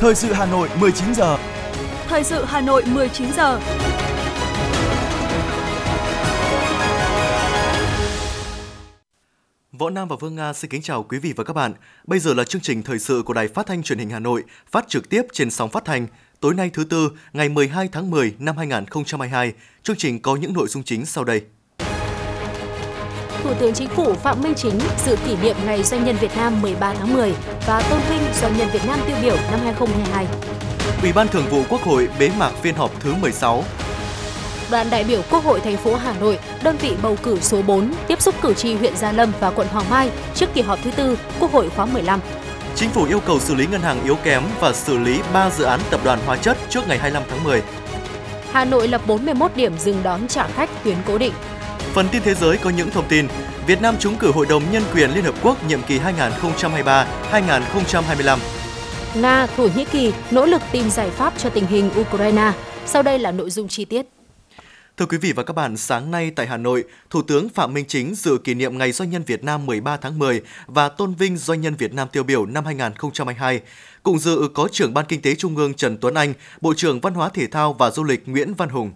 Thời sự Hà Nội 19 giờ. Thời sự Hà Nội 19 giờ. Võ Nam và Vương Nga xin kính chào quý vị và các bạn. Bây giờ là chương trình thời sự của Đài Phát thanh Truyền hình Hà Nội, phát trực tiếp trên sóng phát thanh. Tối nay thứ tư, ngày 12 tháng 10 năm 2022, chương trình có những nội dung chính sau đây. Thủ tướng Chính phủ Phạm Minh Chính dự kỷ niệm Ngày Doanh nhân Việt Nam 13 tháng 10 và tôn vinh Doanh nhân Việt Nam tiêu biểu năm 2022. Ủy ban Thường vụ Quốc hội bế mạc phiên họp thứ 16. Đoàn đại biểu Quốc hội thành phố Hà Nội, đơn vị bầu cử số 4, tiếp xúc cử tri huyện Gia Lâm và quận Hoàng Mai trước kỳ họp thứ tư Quốc hội khóa 15. Chính phủ yêu cầu xử lý ngân hàng yếu kém và xử lý 3 dự án tập đoàn hóa chất trước ngày 25 tháng 10. Hà Nội lập 41 điểm dừng đón trả khách tuyến cố định. Phần tin thế giới có những thông tin. Việt Nam trúng cử Hội đồng Nhân quyền Liên Hợp Quốc nhiệm kỳ 2023-2025. Nga, Thổ Nhĩ Kỳ nỗ lực tìm giải pháp cho tình hình Ukraine. Sau đây là nội dung chi tiết. Thưa quý vị và các bạn, sáng nay tại Hà Nội, Thủ tướng Phạm Minh Chính dự kỷ niệm Ngày Doanh nhân Việt Nam 13 tháng 10 và tôn vinh Doanh nhân Việt Nam tiêu biểu năm 2022. Cùng dự có trưởng Ban Kinh tế Trung ương Trần Tuấn Anh, Bộ trưởng Văn hóa Thể thao và Du lịch Nguyễn Văn Hùng.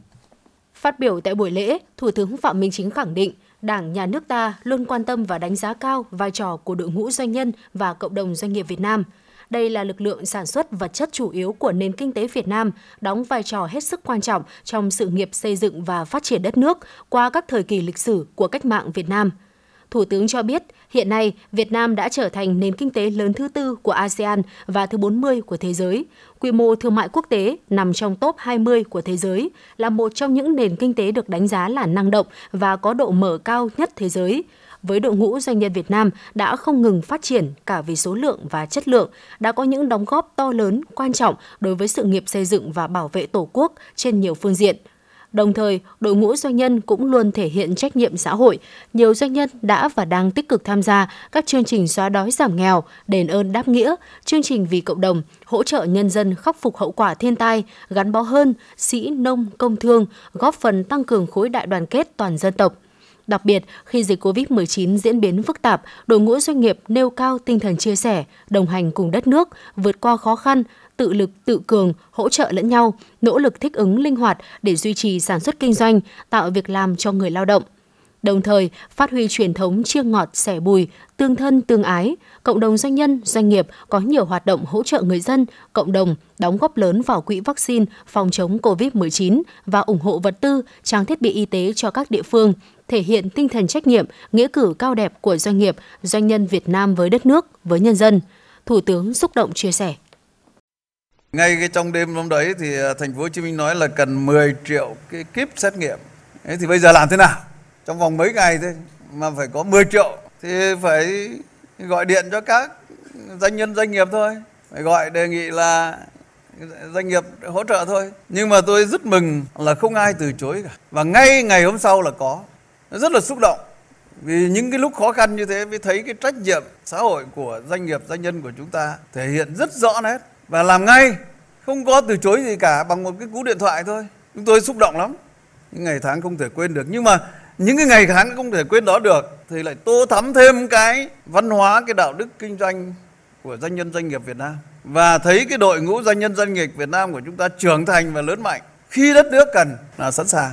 Phát biểu tại buổi lễ, Thủ tướng Phạm Minh Chính khẳng định Đảng, Nhà nước ta luôn quan tâm và đánh giá cao vai trò của đội ngũ doanh nhân và cộng đồng doanh nghiệp Việt Nam. Đây là lực lượng sản xuất vật chất chủ yếu của nền kinh tế Việt Nam, đóng vai trò hết sức quan trọng trong sự nghiệp xây dựng và phát triển đất nước qua các thời kỳ lịch sử của cách mạng Việt Nam – Thủ tướng cho biết, hiện nay Việt Nam đã trở thành nền kinh tế lớn thứ tư của ASEAN và thứ 40 của thế giới. Quy mô thương mại quốc tế nằm trong top 20 của thế giới, là một trong những nền kinh tế được đánh giá là năng động và có độ mở cao nhất thế giới với đội ngũ doanh nhân Việt Nam đã không ngừng phát triển cả về số lượng và chất lượng, đã có những đóng góp to lớn, quan trọng đối với sự nghiệp xây dựng và bảo vệ Tổ quốc trên nhiều phương diện – Đồng thời, đội ngũ doanh nhân cũng luôn thể hiện trách nhiệm xã hội. Nhiều doanh nhân đã và đang tích cực tham gia các chương trình xóa đói giảm nghèo, đền ơn đáp nghĩa, chương trình vì cộng đồng, hỗ trợ nhân dân khắc phục hậu quả thiên tai, gắn bó hơn, sĩ, nông, công thương, góp phần tăng cường khối đại đoàn kết toàn dân tộc. Đặc biệt, khi dịch COVID-19 diễn biến phức tạp, đội ngũ doanh nghiệp nêu cao tinh thần chia sẻ, đồng hành cùng đất nước, vượt qua khó khăn, tự lực tự cường, hỗ trợ lẫn nhau, nỗ lực thích ứng linh hoạt để duy trì sản xuất kinh doanh, tạo việc làm cho người lao động. Đồng thời, phát huy truyền thống chia ngọt sẻ bùi, tương thân tương ái, cộng đồng doanh nhân, doanh nghiệp có nhiều hoạt động hỗ trợ người dân, cộng đồng đóng góp lớn vào quỹ vaccine phòng chống COVID-19 và ủng hộ vật tư, trang thiết bị y tế cho các địa phương, thể hiện tinh thần trách nhiệm, nghĩa cử cao đẹp của doanh nghiệp, doanh nhân Việt Nam với đất nước, với nhân dân. Thủ tướng xúc động chia sẻ. Ngay cái trong đêm hôm đấy thì à, thành phố Hồ Chí Minh nói là cần 10 triệu cái kíp xét nghiệm. Thế thì bây giờ làm thế nào? Trong vòng mấy ngày thôi mà phải có 10 triệu thì phải gọi điện cho các doanh nhân doanh nghiệp thôi. Phải gọi đề nghị là doanh nghiệp hỗ trợ thôi. Nhưng mà tôi rất mừng là không ai từ chối cả. Và ngay ngày hôm sau là có. Rất là xúc động. Vì những cái lúc khó khăn như thế mới thấy cái trách nhiệm xã hội của doanh nghiệp, doanh nhân của chúng ta thể hiện rất rõ nét và làm ngay, không có từ chối gì cả, bằng một cái cú điện thoại thôi. Chúng tôi xúc động lắm. Những ngày tháng không thể quên được. Nhưng mà những cái ngày tháng không thể quên đó được, thì lại tô thắm thêm cái văn hóa, cái đạo đức kinh doanh của doanh nhân doanh nghiệp Việt Nam. Và thấy cái đội ngũ doanh nhân doanh nghiệp Việt Nam của chúng ta trưởng thành và lớn mạnh. Khi đất nước cần là sẵn sàng.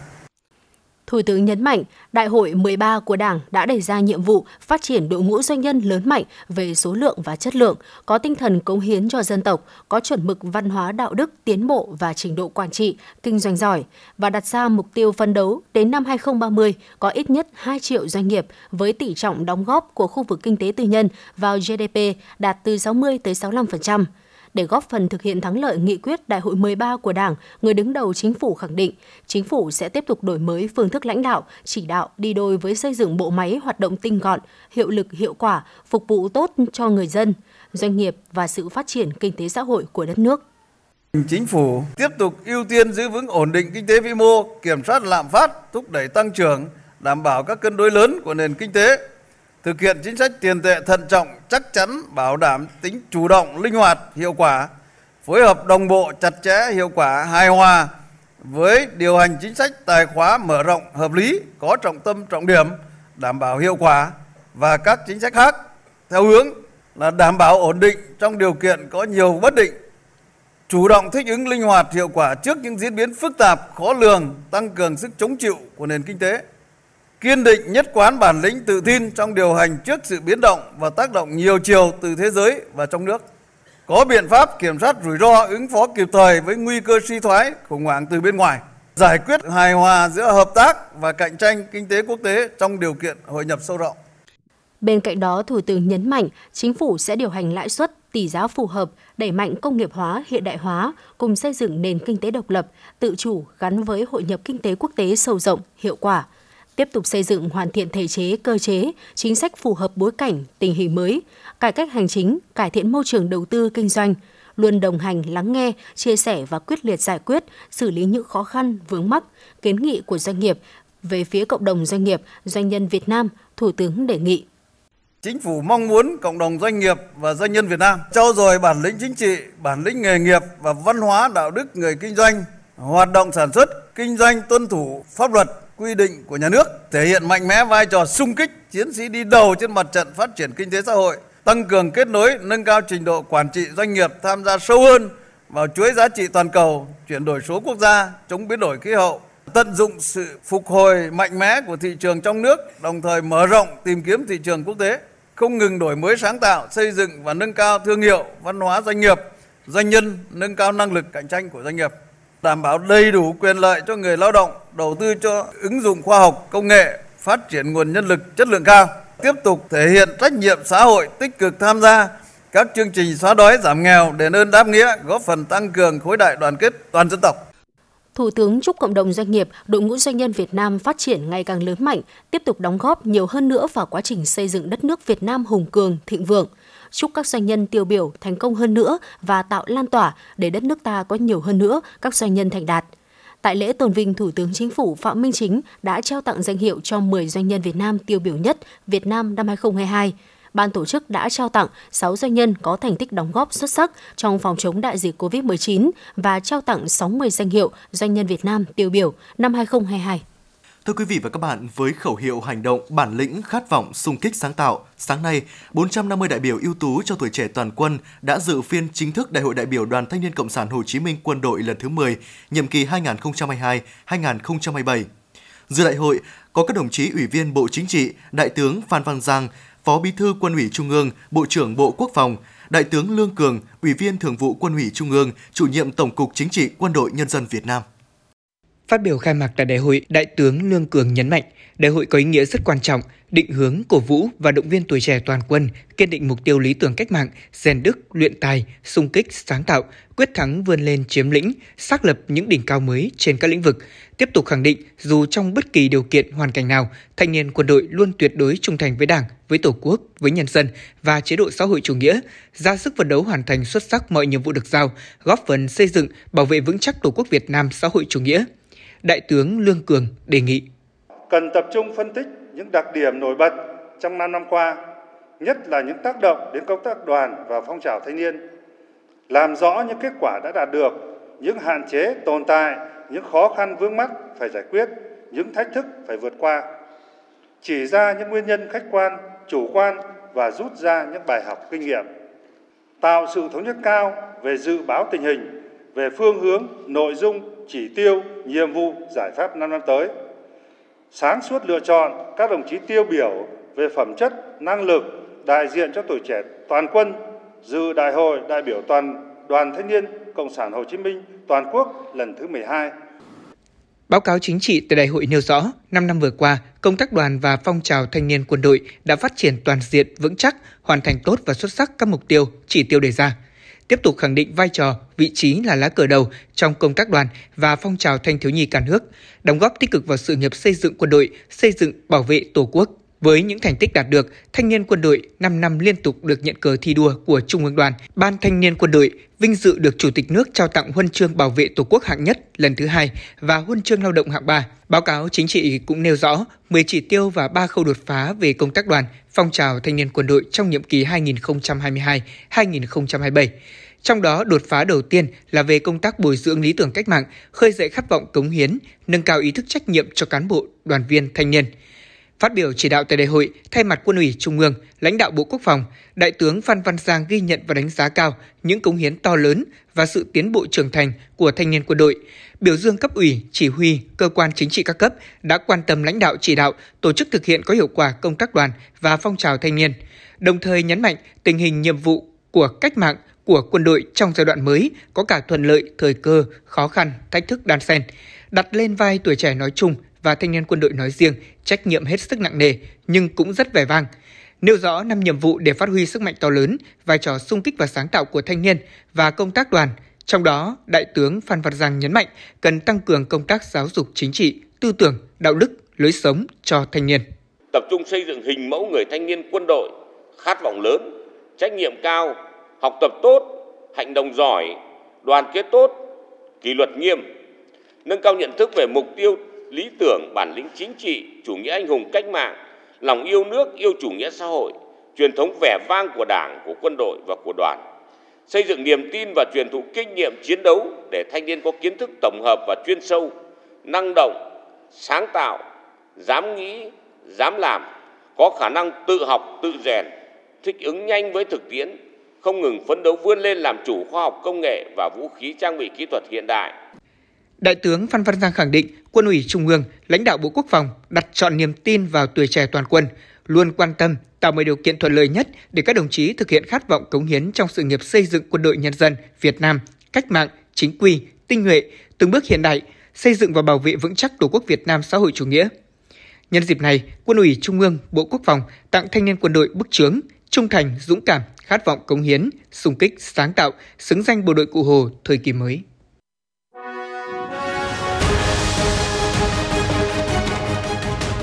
Thủ tướng nhấn mạnh, Đại hội 13 của Đảng đã đề ra nhiệm vụ phát triển đội ngũ doanh nhân lớn mạnh về số lượng và chất lượng, có tinh thần cống hiến cho dân tộc, có chuẩn mực văn hóa đạo đức, tiến bộ và trình độ quản trị, kinh doanh giỏi và đặt ra mục tiêu phấn đấu đến năm 2030 có ít nhất 2 triệu doanh nghiệp với tỷ trọng đóng góp của khu vực kinh tế tư nhân vào GDP đạt từ 60 tới 65%. Để góp phần thực hiện thắng lợi nghị quyết Đại hội 13 của Đảng, người đứng đầu chính phủ khẳng định, chính phủ sẽ tiếp tục đổi mới phương thức lãnh đạo, chỉ đạo đi đôi với xây dựng bộ máy hoạt động tinh gọn, hiệu lực hiệu quả, phục vụ tốt cho người dân, doanh nghiệp và sự phát triển kinh tế xã hội của đất nước. Chính phủ tiếp tục ưu tiên giữ vững ổn định kinh tế vĩ mô, kiểm soát lạm phát, thúc đẩy tăng trưởng, đảm bảo các cân đối lớn của nền kinh tế, thực hiện chính sách tiền tệ thận trọng, chắc chắn, bảo đảm tính chủ động, linh hoạt, hiệu quả, phối hợp đồng bộ, chặt chẽ, hiệu quả, hài hòa với điều hành chính sách tài khóa mở rộng hợp lý, có trọng tâm, trọng điểm, đảm bảo hiệu quả và các chính sách khác theo hướng là đảm bảo ổn định trong điều kiện có nhiều bất định, chủ động thích ứng linh hoạt hiệu quả trước những diễn biến phức tạp, khó lường, tăng cường sức chống chịu của nền kinh tế. Kiên định nhất quán bản lĩnh tự tin trong điều hành trước sự biến động và tác động nhiều chiều từ thế giới và trong nước. Có biện pháp kiểm soát rủi ro ứng phó kịp thời với nguy cơ suy thoái, khủng hoảng từ bên ngoài. Giải quyết hài hòa giữa hợp tác và cạnh tranh kinh tế quốc tế trong điều kiện hội nhập sâu rộng. Bên cạnh đó, Thủ tướng nhấn mạnh chính phủ sẽ điều hành lãi suất, tỷ giá phù hợp, đẩy mạnh công nghiệp hóa, hiện đại hóa, cùng xây dựng nền kinh tế độc lập, tự chủ gắn với hội nhập kinh tế quốc tế sâu rộng, hiệu quả. Tiếp tục xây dựng hoàn thiện thể chế, cơ chế, chính sách phù hợp bối cảnh, tình hình mới, cải cách hành chính, cải thiện môi trường đầu tư kinh doanh, luôn đồng hành lắng nghe, chia sẻ và quyết liệt giải quyết, xử lý những khó khăn, vướng mắc, kiến nghị của doanh nghiệp. Về phía cộng đồng doanh nghiệp, doanh nhân Việt Nam, Thủ tướng đề nghị. Chính phủ mong muốn cộng đồng doanh nghiệp và doanh nhân Việt Nam trau dồi bản lĩnh chính trị, bản lĩnh nghề nghiệp và văn hóa đạo đức người kinh doanh, hoạt động sản xuất, kinh doanh tuân thủ pháp luật, quy định của nhà nước, thể hiện mạnh mẽ vai trò sung kích chiến sĩ đi đầu trên mặt trận phát triển kinh tế xã hội, tăng cường kết nối, nâng cao trình độ quản trị doanh nghiệp tham gia sâu hơn vào chuỗi giá trị toàn cầu, chuyển đổi số quốc gia, chống biến đổi khí hậu, tận dụng sự phục hồi mạnh mẽ của thị trường trong nước, đồng thời mở rộng tìm kiếm thị trường quốc tế không ngừng đổi mới sáng tạo, xây dựng và nâng cao thương hiệu, văn hóa doanh nghiệp, doanh nhân, nâng cao năng lực cạnh tranh của doanh nghiệp, đảm bảo đầy đủ quyền lợi cho người lao động, đầu tư cho ứng dụng khoa học, công nghệ, phát triển nguồn nhân lực chất lượng cao, tiếp tục thể hiện trách nhiệm xã hội tích cực tham gia các chương trình xóa đói giảm nghèo, đền ơn đáp nghĩa, góp phần tăng cường khối đại đoàn kết toàn dân tộc. Thủ tướng chúc cộng đồng doanh nghiệp, đội ngũ doanh nhân Việt Nam phát triển ngày càng lớn mạnh, tiếp tục đóng góp nhiều hơn nữa vào quá trình xây dựng đất nước Việt Nam hùng cường, thịnh vượng. Chúc các doanh nhân tiêu biểu thành công hơn nữa và tạo lan tỏa để đất nước ta có nhiều hơn nữa các doanh nhân thành đạt. Tại lễ tôn vinh, Thủ tướng Chính phủ Phạm Minh Chính đã trao tặng danh hiệu cho 10 doanh nhân Việt Nam tiêu biểu nhất Việt Nam năm 2022 ban tổ chức đã trao tặng 6 doanh nhân có thành tích đóng góp xuất sắc trong phòng chống đại dịch COVID-19 và trao tặng 60 danh hiệu doanh nhân Việt Nam tiêu biểu năm 2022. Thưa quý vị và các bạn, với khẩu hiệu hành động bản lĩnh khát vọng sung kích sáng tạo, sáng nay 450 đại biểu ưu tú cho tuổi trẻ toàn quân đã dự phiên chính thức Đại hội đại biểu Đoàn Thanh niên Cộng sản Hồ Chí Minh Quân đội lần thứ 10, nhiệm kỳ 2022-2027. Dự đại hội có các đồng chí Ủy viên Bộ Chính trị, Đại tướng Phan Văn Giang, Phó Bí thư Quân ủy Trung ương, Bộ trưởng Bộ Quốc phòng, Đại tướng Lương Cường, Ủy viên Thường vụ Quân ủy Trung ương, Chủ nhiệm Tổng cục Chính trị Quân đội Nhân dân Việt Nam. Phát biểu khai mạc tại đại hội, Đại tướng Lương Cường nhấn mạnh, đại hội có ý nghĩa rất quan trọng, định hướng, cổ vũ và động viên tuổi trẻ toàn quân kiên định mục tiêu lý tưởng cách mạng, rèn đức, luyện tài, sung kích, sáng tạo, quyết thắng vươn lên chiếm lĩnh, xác lập những đỉnh cao mới trên các lĩnh vực, tiếp tục khẳng định dù trong bất kỳ điều kiện hoàn cảnh nào, thanh niên quân đội luôn tuyệt đối trung thành với Đảng, với Tổ quốc, với nhân dân và chế độ xã hội chủ nghĩa, ra sức phấn đấu hoàn thành xuất sắc mọi nhiệm vụ được giao, góp phần xây dựng, bảo vệ vững chắc Tổ quốc Việt Nam xã hội chủ nghĩa. Đại tướng Lương Cường đề nghị. Cần tập trung phân tích những đặc điểm nổi bật trong 5 năm qua, nhất là những tác động đến công tác đoàn và phong trào thanh niên, làm rõ những kết quả đã đạt được, những hạn chế tồn tại, những khó khăn vướng mắt phải giải quyết, những thách thức phải vượt qua, chỉ ra những nguyên nhân khách quan, chủ quan và rút ra những bài học kinh nghiệm, tạo sự thống nhất cao về dự báo tình hình, về phương hướng, nội dung, chỉ tiêu, nhiệm vụ, giải pháp năm năm tới sáng suốt lựa chọn các đồng chí tiêu biểu về phẩm chất, năng lực, đại diện cho tuổi trẻ toàn quân dự đại hội đại biểu toàn đoàn thanh niên Cộng sản Hồ Chí Minh toàn quốc lần thứ 12. Báo cáo chính trị tại đại hội nêu rõ, 5 năm vừa qua, công tác đoàn và phong trào thanh niên quân đội đã phát triển toàn diện, vững chắc, hoàn thành tốt và xuất sắc các mục tiêu, chỉ tiêu đề ra tiếp tục khẳng định vai trò, vị trí là lá cờ đầu trong công tác đoàn và phong trào thanh thiếu nhi cả nước, đóng góp tích cực vào sự nghiệp xây dựng quân đội, xây dựng bảo vệ Tổ quốc. Với những thành tích đạt được, thanh niên quân đội 5 năm liên tục được nhận cờ thi đua của Trung ương đoàn, Ban thanh niên quân đội vinh dự được Chủ tịch nước trao tặng huân chương bảo vệ Tổ quốc hạng nhất lần thứ hai và huân chương lao động hạng ba. Báo cáo chính trị cũng nêu rõ 10 chỉ tiêu và 3 khâu đột phá về công tác đoàn, phong trào thanh niên quân đội trong nhiệm kỳ 2022-2027. Trong đó, đột phá đầu tiên là về công tác bồi dưỡng lý tưởng cách mạng, khơi dậy khát vọng cống hiến, nâng cao ý thức trách nhiệm cho cán bộ, đoàn viên, thanh niên. Phát biểu chỉ đạo tại đại hội, thay mặt Quân ủy Trung ương, lãnh đạo Bộ Quốc phòng, Đại tướng Phan Văn Giang ghi nhận và đánh giá cao những cống hiến to lớn và sự tiến bộ trưởng thành của thanh niên quân đội, biểu dương cấp ủy, chỉ huy, cơ quan chính trị các cấp đã quan tâm lãnh đạo chỉ đạo, tổ chức thực hiện có hiệu quả công tác đoàn và phong trào thanh niên, đồng thời nhấn mạnh tình hình nhiệm vụ của cách mạng của quân đội trong giai đoạn mới có cả thuận lợi, thời cơ, khó khăn, thách thức đan xen, đặt lên vai tuổi trẻ nói chung và thanh niên quân đội nói riêng trách nhiệm hết sức nặng nề nhưng cũng rất vẻ vang. Nêu rõ năm nhiệm vụ để phát huy sức mạnh to lớn, vai trò sung kích và sáng tạo của thanh niên và công tác đoàn. Trong đó, Đại tướng Phan Văn Giang nhấn mạnh cần tăng cường công tác giáo dục chính trị, tư tưởng, đạo đức, lối sống cho thanh niên. Tập trung xây dựng hình mẫu người thanh niên quân đội, khát vọng lớn, trách nhiệm cao, học tập tốt, hành động giỏi, đoàn kết tốt, kỷ luật nghiêm, nâng cao nhận thức về mục tiêu lý tưởng, bản lĩnh chính trị, chủ nghĩa anh hùng cách mạng, lòng yêu nước, yêu chủ nghĩa xã hội, truyền thống vẻ vang của Đảng, của quân đội và của đoàn. Xây dựng niềm tin và truyền thụ kinh nghiệm chiến đấu để thanh niên có kiến thức tổng hợp và chuyên sâu, năng động, sáng tạo, dám nghĩ, dám làm, có khả năng tự học, tự rèn, thích ứng nhanh với thực tiễn, không ngừng phấn đấu vươn lên làm chủ khoa học công nghệ và vũ khí trang bị kỹ thuật hiện đại. Đại tướng Phan Văn Giang khẳng định, Quân ủy Trung ương, lãnh đạo Bộ Quốc phòng đặt chọn niềm tin vào tuổi trẻ toàn quân, luôn quan tâm tạo mọi điều kiện thuận lợi nhất để các đồng chí thực hiện khát vọng cống hiến trong sự nghiệp xây dựng quân đội nhân dân Việt Nam cách mạng, chính quy, tinh nhuệ, từng bước hiện đại, xây dựng và bảo vệ vững chắc Tổ quốc Việt Nam xã hội chủ nghĩa. Nhân dịp này, Quân ủy Trung ương, Bộ Quốc phòng tặng thanh niên quân đội bức chướng trung thành, dũng cảm, khát vọng cống hiến, sung kích, sáng tạo, xứng danh bộ đội cụ Hồ thời kỳ mới.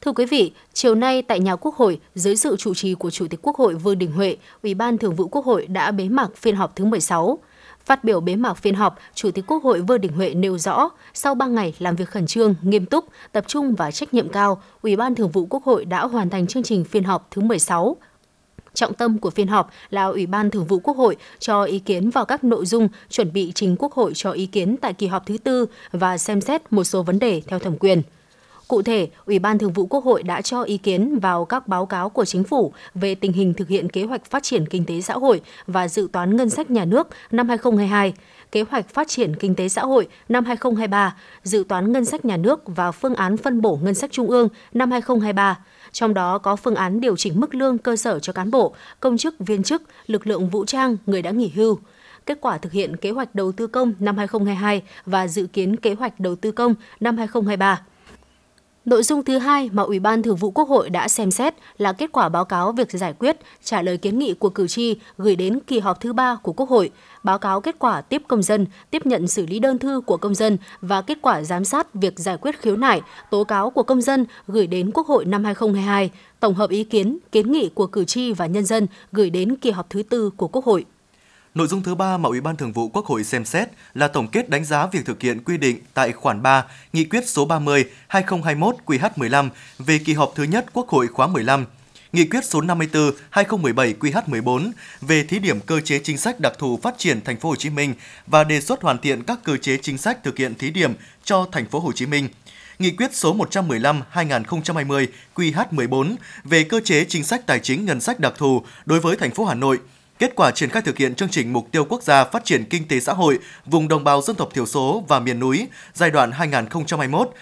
Thưa quý vị, chiều nay tại nhà Quốc hội, dưới sự chủ trì của Chủ tịch Quốc hội Vương Đình Huệ, Ủy ban Thường vụ Quốc hội đã bế mạc phiên họp thứ 16. Phát biểu bế mạc phiên họp, Chủ tịch Quốc hội Vương Đình Huệ nêu rõ, sau 3 ngày làm việc khẩn trương, nghiêm túc, tập trung và trách nhiệm cao, Ủy ban Thường vụ Quốc hội đã hoàn thành chương trình phiên họp thứ 16. Trọng tâm của phiên họp là Ủy ban Thường vụ Quốc hội cho ý kiến vào các nội dung chuẩn bị trình Quốc hội cho ý kiến tại kỳ họp thứ tư và xem xét một số vấn đề theo thẩm quyền. Cụ thể, Ủy ban Thường vụ Quốc hội đã cho ý kiến vào các báo cáo của chính phủ về tình hình thực hiện kế hoạch phát triển kinh tế xã hội và dự toán ngân sách nhà nước năm 2022, kế hoạch phát triển kinh tế xã hội năm 2023, dự toán ngân sách nhà nước và phương án phân bổ ngân sách trung ương năm 2023 trong đó có phương án điều chỉnh mức lương cơ sở cho cán bộ, công chức, viên chức, lực lượng vũ trang, người đã nghỉ hưu, kết quả thực hiện kế hoạch đầu tư công năm 2022 và dự kiến kế hoạch đầu tư công năm 2023. Nội dung thứ hai mà Ủy ban Thường vụ Quốc hội đã xem xét là kết quả báo cáo việc giải quyết, trả lời kiến nghị của cử tri gửi đến kỳ họp thứ ba của Quốc hội, báo cáo kết quả tiếp công dân, tiếp nhận xử lý đơn thư của công dân và kết quả giám sát việc giải quyết khiếu nại, tố cáo của công dân gửi đến Quốc hội năm 2022, tổng hợp ý kiến, kiến nghị của cử tri và nhân dân gửi đến kỳ họp thứ tư của Quốc hội. Nội dung thứ ba mà Ủy ban Thường vụ Quốc hội xem xét là tổng kết đánh giá việc thực hiện quy định tại khoản 3 Nghị quyết số 30/2021 QH15 về kỳ họp thứ nhất Quốc hội khóa 15, Nghị quyết số 54/2017 QH14 về thí điểm cơ chế chính sách đặc thù phát triển thành phố Hồ Chí Minh và đề xuất hoàn thiện các cơ chế chính sách thực hiện thí điểm cho thành phố Hồ Chí Minh. Nghị quyết số 115/2020 QH14 về cơ chế chính sách tài chính ngân sách đặc thù đối với thành phố Hà Nội Kết quả triển khai thực hiện chương trình mục tiêu quốc gia phát triển kinh tế xã hội vùng đồng bào dân tộc thiểu số và miền núi giai đoạn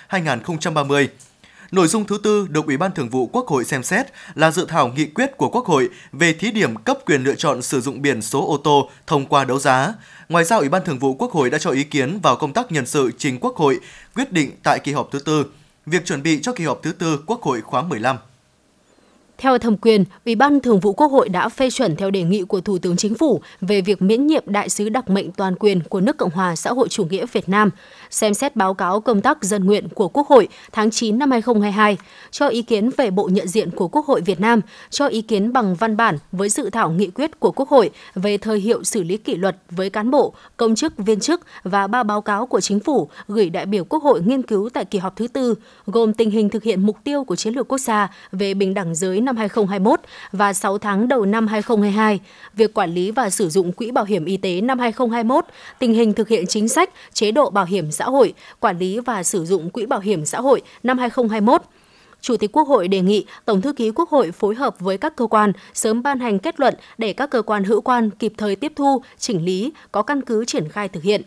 2021-2030. Nội dung thứ tư được Ủy ban Thường vụ Quốc hội xem xét là dự thảo nghị quyết của Quốc hội về thí điểm cấp quyền lựa chọn sử dụng biển số ô tô thông qua đấu giá. Ngoài ra, Ủy ban Thường vụ Quốc hội đã cho ý kiến vào công tác nhân sự trình Quốc hội quyết định tại kỳ họp thứ tư, việc chuẩn bị cho kỳ họp thứ tư Quốc hội khóa 15. Theo thẩm quyền, Ủy ban Thường vụ Quốc hội đã phê chuẩn theo đề nghị của Thủ tướng Chính phủ về việc miễn nhiệm đại sứ đặc mệnh toàn quyền của nước Cộng hòa xã hội chủ nghĩa Việt Nam, xem xét báo cáo công tác dân nguyện của Quốc hội tháng 9 năm 2022, cho ý kiến về bộ nhận diện của Quốc hội Việt Nam, cho ý kiến bằng văn bản với dự thảo nghị quyết của Quốc hội về thời hiệu xử lý kỷ luật với cán bộ, công chức, viên chức và ba báo cáo của Chính phủ gửi đại biểu Quốc hội nghiên cứu tại kỳ họp thứ tư, gồm tình hình thực hiện mục tiêu của chiến lược quốc gia về bình đẳng giới năm 2021 và 6 tháng đầu năm 2022, việc quản lý và sử dụng quỹ bảo hiểm y tế năm 2021, tình hình thực hiện chính sách, chế độ bảo hiểm xã hội, quản lý và sử dụng quỹ bảo hiểm xã hội năm 2021. Chủ tịch Quốc hội đề nghị Tổng thư ký Quốc hội phối hợp với các cơ quan sớm ban hành kết luận để các cơ quan hữu quan kịp thời tiếp thu, chỉnh lý, có căn cứ triển khai thực hiện.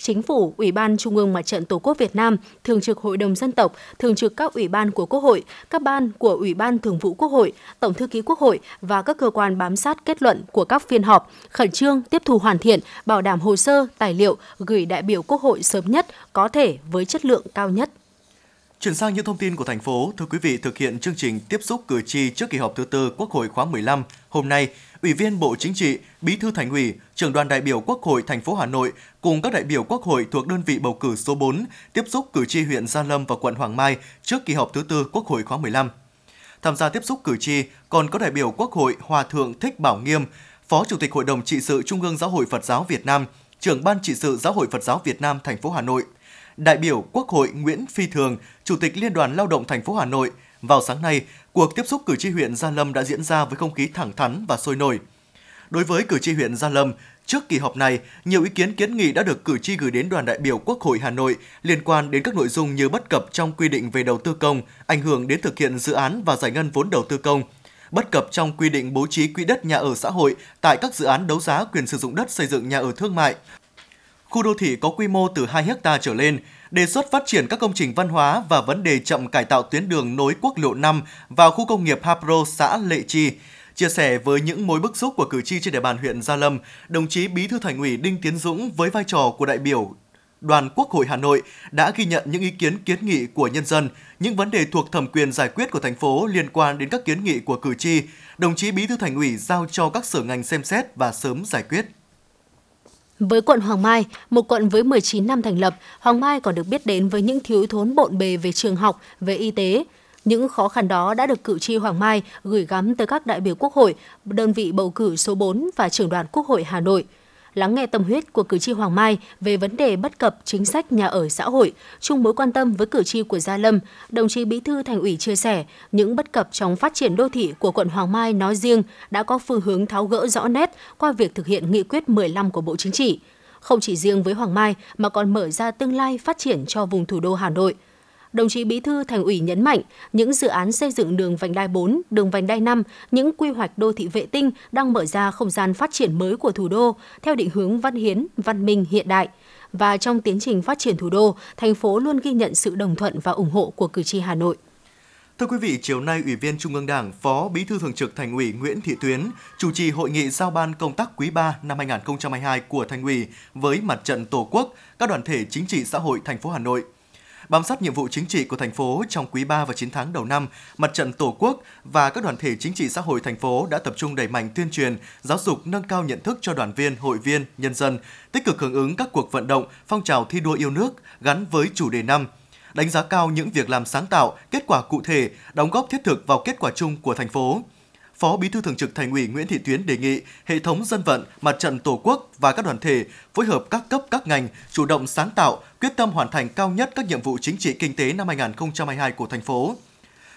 Chính phủ, Ủy ban Trung ương Mặt trận Tổ quốc Việt Nam, Thường trực Hội đồng Dân tộc, Thường trực các ủy ban của Quốc hội, các ban của Ủy ban Thường vụ Quốc hội, Tổng thư ký Quốc hội và các cơ quan bám sát kết luận của các phiên họp, khẩn trương tiếp thu hoàn thiện, bảo đảm hồ sơ, tài liệu gửi đại biểu Quốc hội sớm nhất có thể với chất lượng cao nhất. Chuyển sang những thông tin của thành phố, thưa quý vị, thực hiện chương trình tiếp xúc cử tri trước kỳ họp thứ tư Quốc hội khóa 15, hôm nay, Ủy viên Bộ Chính trị, Bí thư Thành ủy, Trưởng đoàn đại biểu Quốc hội thành phố Hà Nội cùng các đại biểu Quốc hội thuộc đơn vị bầu cử số 4 tiếp xúc cử tri huyện Gia Lâm và quận Hoàng Mai trước kỳ họp thứ tư Quốc hội khóa 15. Tham gia tiếp xúc cử tri còn có đại biểu Quốc hội Hòa thượng Thích Bảo Nghiêm, Phó Chủ tịch Hội đồng trị sự Trung ương Giáo hội Phật giáo Việt Nam, trưởng ban trị sự Giáo hội Phật giáo Việt Nam thành phố Hà Nội, đại biểu Quốc hội Nguyễn Phi Thường, Chủ tịch Liên đoàn Lao động thành phố Hà Nội. Vào sáng nay, cuộc tiếp xúc cử tri huyện Gia Lâm đã diễn ra với không khí thẳng thắn và sôi nổi. Đối với cử tri huyện Gia Lâm, trước kỳ họp này, nhiều ý kiến kiến nghị đã được cử tri gửi đến đoàn đại biểu Quốc hội Hà Nội liên quan đến các nội dung như bất cập trong quy định về đầu tư công, ảnh hưởng đến thực hiện dự án và giải ngân vốn đầu tư công, bất cập trong quy định bố trí quỹ đất nhà ở xã hội tại các dự án đấu giá quyền sử dụng đất xây dựng nhà ở thương mại, khu đô thị có quy mô từ 2 hecta trở lên, đề xuất phát triển các công trình văn hóa và vấn đề chậm cải tạo tuyến đường nối quốc lộ 5 vào khu công nghiệp Hapro xã Lệ Chi. Chia sẻ với những mối bức xúc của cử tri trên địa bàn huyện Gia Lâm, đồng chí Bí thư Thành ủy Đinh Tiến Dũng với vai trò của đại biểu đoàn Quốc hội Hà Nội đã ghi nhận những ý kiến kiến nghị của nhân dân, những vấn đề thuộc thẩm quyền giải quyết của thành phố liên quan đến các kiến nghị của cử tri. Đồng chí Bí thư Thành ủy giao cho các sở ngành xem xét và sớm giải quyết. Với quận Hoàng Mai, một quận với 19 năm thành lập, Hoàng Mai còn được biết đến với những thiếu thốn bộn bề về trường học, về y tế. Những khó khăn đó đã được cử tri Hoàng Mai gửi gắm tới các đại biểu Quốc hội, đơn vị bầu cử số 4 và trưởng đoàn Quốc hội Hà Nội – lắng nghe tâm huyết của cử tri Hoàng Mai về vấn đề bất cập chính sách nhà ở xã hội, chung mối quan tâm với cử tri của Gia Lâm, đồng chí Bí thư Thành ủy chia sẻ những bất cập trong phát triển đô thị của quận Hoàng Mai nói riêng đã có phương hướng tháo gỡ rõ nét qua việc thực hiện nghị quyết 15 của Bộ Chính trị. Không chỉ riêng với Hoàng Mai mà còn mở ra tương lai phát triển cho vùng thủ đô Hà Nội – đồng chí Bí thư Thành ủy nhấn mạnh, những dự án xây dựng đường vành đai 4, đường vành đai 5, những quy hoạch đô thị vệ tinh đang mở ra không gian phát triển mới của thủ đô theo định hướng văn hiến, văn minh hiện đại. Và trong tiến trình phát triển thủ đô, thành phố luôn ghi nhận sự đồng thuận và ủng hộ của cử tri Hà Nội. Thưa quý vị, chiều nay, Ủy viên Trung ương Đảng, Phó Bí thư Thường trực Thành ủy Nguyễn Thị Tuyến chủ trì hội nghị giao ban công tác quý 3 năm 2022 của Thành ủy với Mặt trận Tổ quốc, các đoàn thể chính trị xã hội thành phố Hà Nội – bám sát nhiệm vụ chính trị của thành phố trong quý 3 và 9 tháng đầu năm, Mặt trận Tổ quốc và các đoàn thể chính trị xã hội thành phố đã tập trung đẩy mạnh tuyên truyền, giáo dục nâng cao nhận thức cho đoàn viên, hội viên, nhân dân, tích cực hưởng ứng các cuộc vận động, phong trào thi đua yêu nước gắn với chủ đề năm đánh giá cao những việc làm sáng tạo, kết quả cụ thể, đóng góp thiết thực vào kết quả chung của thành phố. Phó Bí thư Thường trực Thành ủy Nguyễn Thị Tuyến đề nghị hệ thống dân vận, mặt trận Tổ quốc và các đoàn thể phối hợp các cấp các ngành chủ động sáng tạo, quyết tâm hoàn thành cao nhất các nhiệm vụ chính trị kinh tế năm 2022 của thành phố.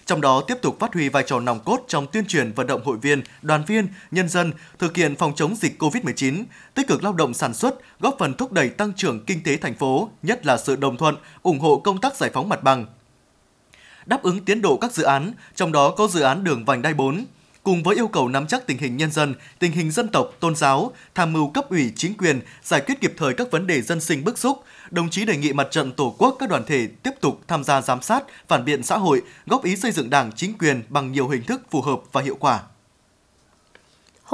Trong đó tiếp tục phát huy vai trò nòng cốt trong tuyên truyền vận động hội viên, đoàn viên, nhân dân thực hiện phòng chống dịch COVID-19, tích cực lao động sản xuất, góp phần thúc đẩy tăng trưởng kinh tế thành phố, nhất là sự đồng thuận, ủng hộ công tác giải phóng mặt bằng. Đáp ứng tiến độ các dự án, trong đó có dự án đường vành đai 4, cùng với yêu cầu nắm chắc tình hình nhân dân, tình hình dân tộc, tôn giáo, tham mưu cấp ủy chính quyền giải quyết kịp thời các vấn đề dân sinh bức xúc, đồng chí đề nghị mặt trận Tổ quốc các đoàn thể tiếp tục tham gia giám sát, phản biện xã hội, góp ý xây dựng Đảng chính quyền bằng nhiều hình thức phù hợp và hiệu quả.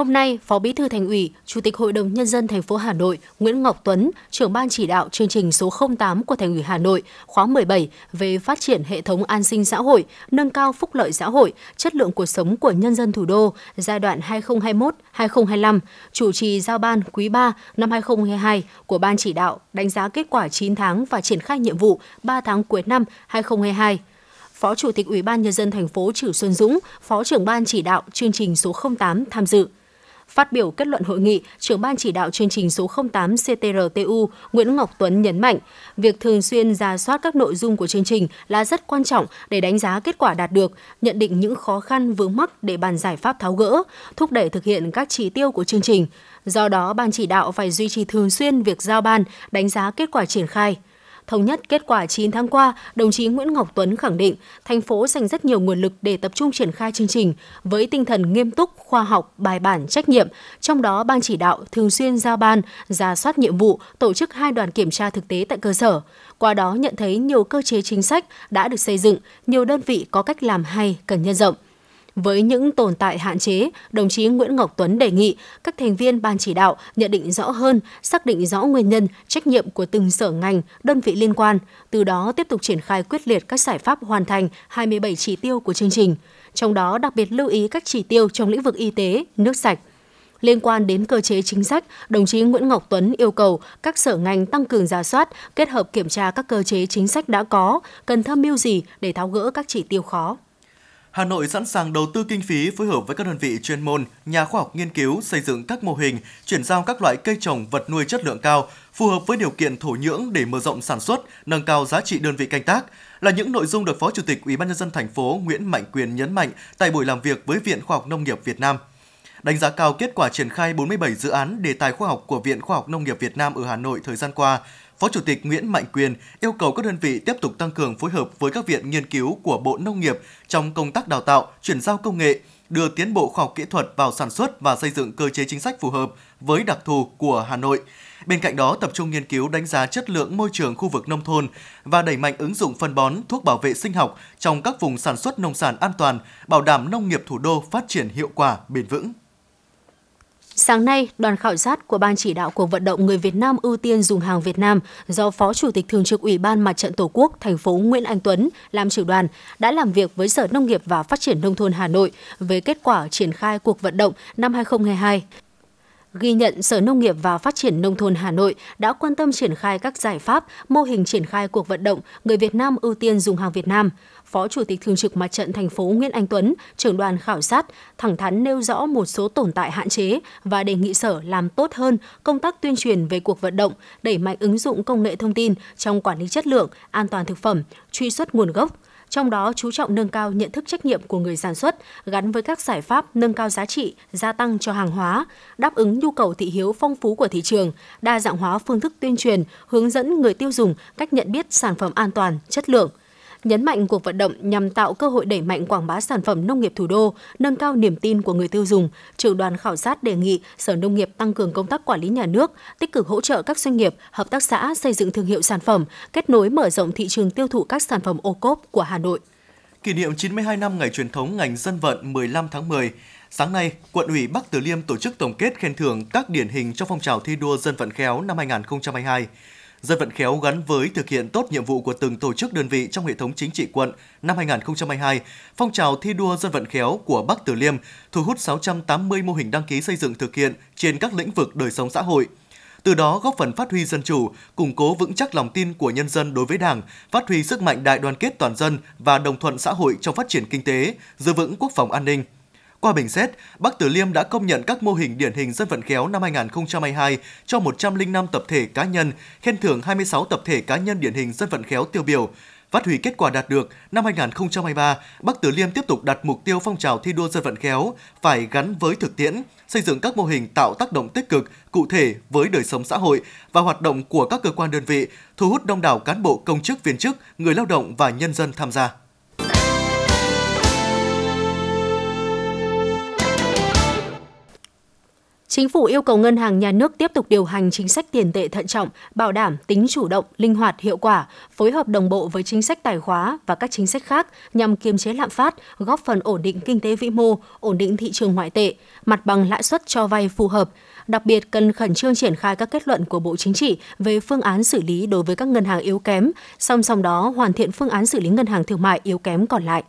Hôm nay, Phó Bí thư Thành ủy, Chủ tịch Hội đồng nhân dân thành phố Hà Nội Nguyễn Ngọc Tuấn, trưởng ban chỉ đạo chương trình số 08 của Thành ủy Hà Nội khóa 17 về phát triển hệ thống an sinh xã hội, nâng cao phúc lợi xã hội, chất lượng cuộc sống của nhân dân thủ đô giai đoạn 2021-2025, chủ trì giao ban quý 3 năm 2022 của ban chỉ đạo đánh giá kết quả 9 tháng và triển khai nhiệm vụ 3 tháng cuối năm 2022 Phó Chủ tịch Ủy ban nhân dân thành phố Trử Xuân Dũng, Phó trưởng ban chỉ đạo chương trình số 08 tham dự. Phát biểu kết luận hội nghị, trưởng ban chỉ đạo chương trình số 08 CTRTU Nguyễn Ngọc Tuấn nhấn mạnh, việc thường xuyên ra soát các nội dung của chương trình là rất quan trọng để đánh giá kết quả đạt được, nhận định những khó khăn vướng mắc để bàn giải pháp tháo gỡ, thúc đẩy thực hiện các chỉ tiêu của chương trình. Do đó, ban chỉ đạo phải duy trì thường xuyên việc giao ban, đánh giá kết quả triển khai – Thống nhất kết quả 9 tháng qua, đồng chí Nguyễn Ngọc Tuấn khẳng định thành phố dành rất nhiều nguồn lực để tập trung triển khai chương trình với tinh thần nghiêm túc, khoa học, bài bản, trách nhiệm. Trong đó, Ban chỉ đạo thường xuyên giao ban, ra soát nhiệm vụ, tổ chức hai đoàn kiểm tra thực tế tại cơ sở. Qua đó nhận thấy nhiều cơ chế chính sách đã được xây dựng, nhiều đơn vị có cách làm hay cần nhân rộng. Với những tồn tại hạn chế, đồng chí Nguyễn Ngọc Tuấn đề nghị các thành viên ban chỉ đạo nhận định rõ hơn, xác định rõ nguyên nhân, trách nhiệm của từng sở ngành, đơn vị liên quan, từ đó tiếp tục triển khai quyết liệt các giải pháp hoàn thành 27 chỉ tiêu của chương trình. Trong đó đặc biệt lưu ý các chỉ tiêu trong lĩnh vực y tế, nước sạch, Liên quan đến cơ chế chính sách, đồng chí Nguyễn Ngọc Tuấn yêu cầu các sở ngành tăng cường giả soát, kết hợp kiểm tra các cơ chế chính sách đã có, cần tham mưu gì để tháo gỡ các chỉ tiêu khó. Hà Nội sẵn sàng đầu tư kinh phí phối hợp với các đơn vị chuyên môn, nhà khoa học nghiên cứu xây dựng các mô hình, chuyển giao các loại cây trồng vật nuôi chất lượng cao phù hợp với điều kiện thổ nhưỡng để mở rộng sản xuất, nâng cao giá trị đơn vị canh tác là những nội dung được Phó Chủ tịch Ủy ban nhân dân thành phố Nguyễn Mạnh Quyền nhấn mạnh tại buổi làm việc với Viện Khoa học Nông nghiệp Việt Nam. Đánh giá cao kết quả triển khai 47 dự án đề tài khoa học của Viện Khoa học Nông nghiệp Việt Nam ở Hà Nội thời gian qua, Phó Chủ tịch Nguyễn Mạnh Quyền yêu cầu các đơn vị tiếp tục tăng cường phối hợp với các viện nghiên cứu của Bộ Nông nghiệp trong công tác đào tạo, chuyển giao công nghệ, đưa tiến bộ khoa học kỹ thuật vào sản xuất và xây dựng cơ chế chính sách phù hợp với đặc thù của Hà Nội. Bên cạnh đó, tập trung nghiên cứu đánh giá chất lượng môi trường khu vực nông thôn và đẩy mạnh ứng dụng phân bón, thuốc bảo vệ sinh học trong các vùng sản xuất nông sản an toàn, bảo đảm nông nghiệp thủ đô phát triển hiệu quả, bền vững. Sáng nay, đoàn khảo sát của Ban chỉ đạo cuộc vận động người Việt Nam ưu tiên dùng hàng Việt Nam do Phó Chủ tịch Thường trực Ủy ban Mặt trận Tổ quốc thành phố Nguyễn Anh Tuấn làm trưởng đoàn đã làm việc với Sở Nông nghiệp và Phát triển Nông thôn Hà Nội về kết quả triển khai cuộc vận động năm 2022 ghi nhận Sở Nông nghiệp và Phát triển Nông thôn Hà Nội đã quan tâm triển khai các giải pháp, mô hình triển khai cuộc vận động người Việt Nam ưu tiên dùng hàng Việt Nam. Phó Chủ tịch Thường trực Mặt trận thành phố Nguyễn Anh Tuấn, trưởng đoàn khảo sát, thẳng thắn nêu rõ một số tồn tại hạn chế và đề nghị Sở làm tốt hơn công tác tuyên truyền về cuộc vận động, đẩy mạnh ứng dụng công nghệ thông tin trong quản lý chất lượng, an toàn thực phẩm, truy xuất nguồn gốc, trong đó chú trọng nâng cao nhận thức trách nhiệm của người sản xuất gắn với các giải pháp nâng cao giá trị, gia tăng cho hàng hóa, đáp ứng nhu cầu thị hiếu phong phú của thị trường, đa dạng hóa phương thức tuyên truyền, hướng dẫn người tiêu dùng cách nhận biết sản phẩm an toàn, chất lượng, nhấn mạnh cuộc vận động nhằm tạo cơ hội đẩy mạnh quảng bá sản phẩm nông nghiệp thủ đô, nâng cao niềm tin của người tiêu dùng. Trưởng đoàn khảo sát đề nghị Sở Nông nghiệp tăng cường công tác quản lý nhà nước, tích cực hỗ trợ các doanh nghiệp, hợp tác xã xây dựng thương hiệu sản phẩm, kết nối mở rộng thị trường tiêu thụ các sản phẩm ô cốp của Hà Nội. Kỷ niệm 92 năm ngày truyền thống ngành dân vận 15 tháng 10, Sáng nay, quận ủy Bắc Từ Liêm tổ chức tổng kết khen thưởng các điển hình trong phong trào thi đua dân vận khéo năm 2022 dân vận khéo gắn với thực hiện tốt nhiệm vụ của từng tổ chức đơn vị trong hệ thống chính trị quận năm 2022, phong trào thi đua dân vận khéo của Bắc Từ Liêm thu hút 680 mô hình đăng ký xây dựng thực hiện trên các lĩnh vực đời sống xã hội. Từ đó góp phần phát huy dân chủ, củng cố vững chắc lòng tin của nhân dân đối với Đảng, phát huy sức mạnh đại đoàn kết toàn dân và đồng thuận xã hội trong phát triển kinh tế, giữ vững quốc phòng an ninh. Qua bình xét, Bắc tử Liêm đã công nhận các mô hình điển hình dân vận khéo năm 2022 cho 105 tập thể cá nhân, khen thưởng 26 tập thể cá nhân điển hình dân vận khéo tiêu biểu. Phát huy kết quả đạt được, năm 2023, Bắc tử Liêm tiếp tục đặt mục tiêu phong trào thi đua dân vận khéo phải gắn với thực tiễn, xây dựng các mô hình tạo tác động tích cực, cụ thể với đời sống xã hội và hoạt động của các cơ quan đơn vị, thu hút đông đảo cán bộ công chức viên chức, người lao động và nhân dân tham gia. Chính phủ yêu cầu ngân hàng nhà nước tiếp tục điều hành chính sách tiền tệ thận trọng, bảo đảm tính chủ động, linh hoạt, hiệu quả, phối hợp đồng bộ với chính sách tài khóa và các chính sách khác nhằm kiềm chế lạm phát, góp phần ổn định kinh tế vĩ mô, ổn định thị trường ngoại tệ, mặt bằng lãi suất cho vay phù hợp. Đặc biệt cần khẩn trương triển khai các kết luận của Bộ Chính trị về phương án xử lý đối với các ngân hàng yếu kém, song song đó hoàn thiện phương án xử lý ngân hàng thương mại yếu kém còn lại.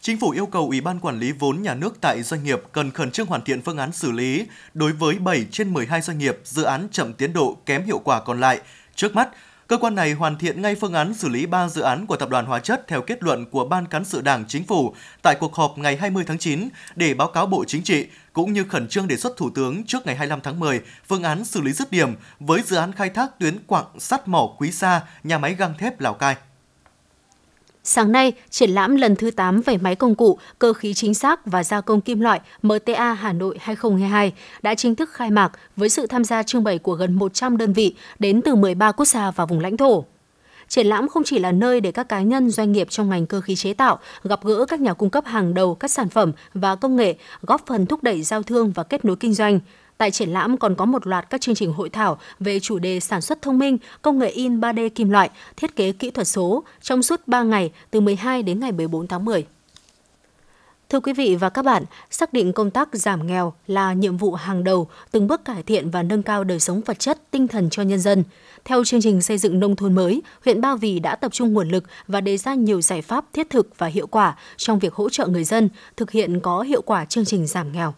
Chính phủ yêu cầu Ủy ban Quản lý vốn nhà nước tại doanh nghiệp cần khẩn trương hoàn thiện phương án xử lý đối với 7 trên 12 doanh nghiệp dự án chậm tiến độ kém hiệu quả còn lại. Trước mắt, cơ quan này hoàn thiện ngay phương án xử lý 3 dự án của Tập đoàn Hóa chất theo kết luận của Ban Cán sự Đảng Chính phủ tại cuộc họp ngày 20 tháng 9 để báo cáo Bộ Chính trị, cũng như khẩn trương đề xuất Thủ tướng trước ngày 25 tháng 10 phương án xử lý dứt điểm với dự án khai thác tuyến quặng sắt mỏ Quý Sa, nhà máy găng thép Lào Cai. Sáng nay, triển lãm lần thứ 8 về máy công cụ, cơ khí chính xác và gia công kim loại MTA Hà Nội 2022 đã chính thức khai mạc với sự tham gia trưng bày của gần 100 đơn vị đến từ 13 quốc gia và vùng lãnh thổ. Triển lãm không chỉ là nơi để các cá nhân doanh nghiệp trong ngành cơ khí chế tạo gặp gỡ các nhà cung cấp hàng đầu các sản phẩm và công nghệ, góp phần thúc đẩy giao thương và kết nối kinh doanh, Tại triển lãm còn có một loạt các chương trình hội thảo về chủ đề sản xuất thông minh, công nghệ in 3D kim loại, thiết kế kỹ thuật số trong suốt 3 ngày từ 12 đến ngày 14 tháng 10. Thưa quý vị và các bạn, xác định công tác giảm nghèo là nhiệm vụ hàng đầu, từng bước cải thiện và nâng cao đời sống vật chất, tinh thần cho nhân dân. Theo chương trình xây dựng nông thôn mới, huyện Ba Vì đã tập trung nguồn lực và đề ra nhiều giải pháp thiết thực và hiệu quả trong việc hỗ trợ người dân thực hiện có hiệu quả chương trình giảm nghèo.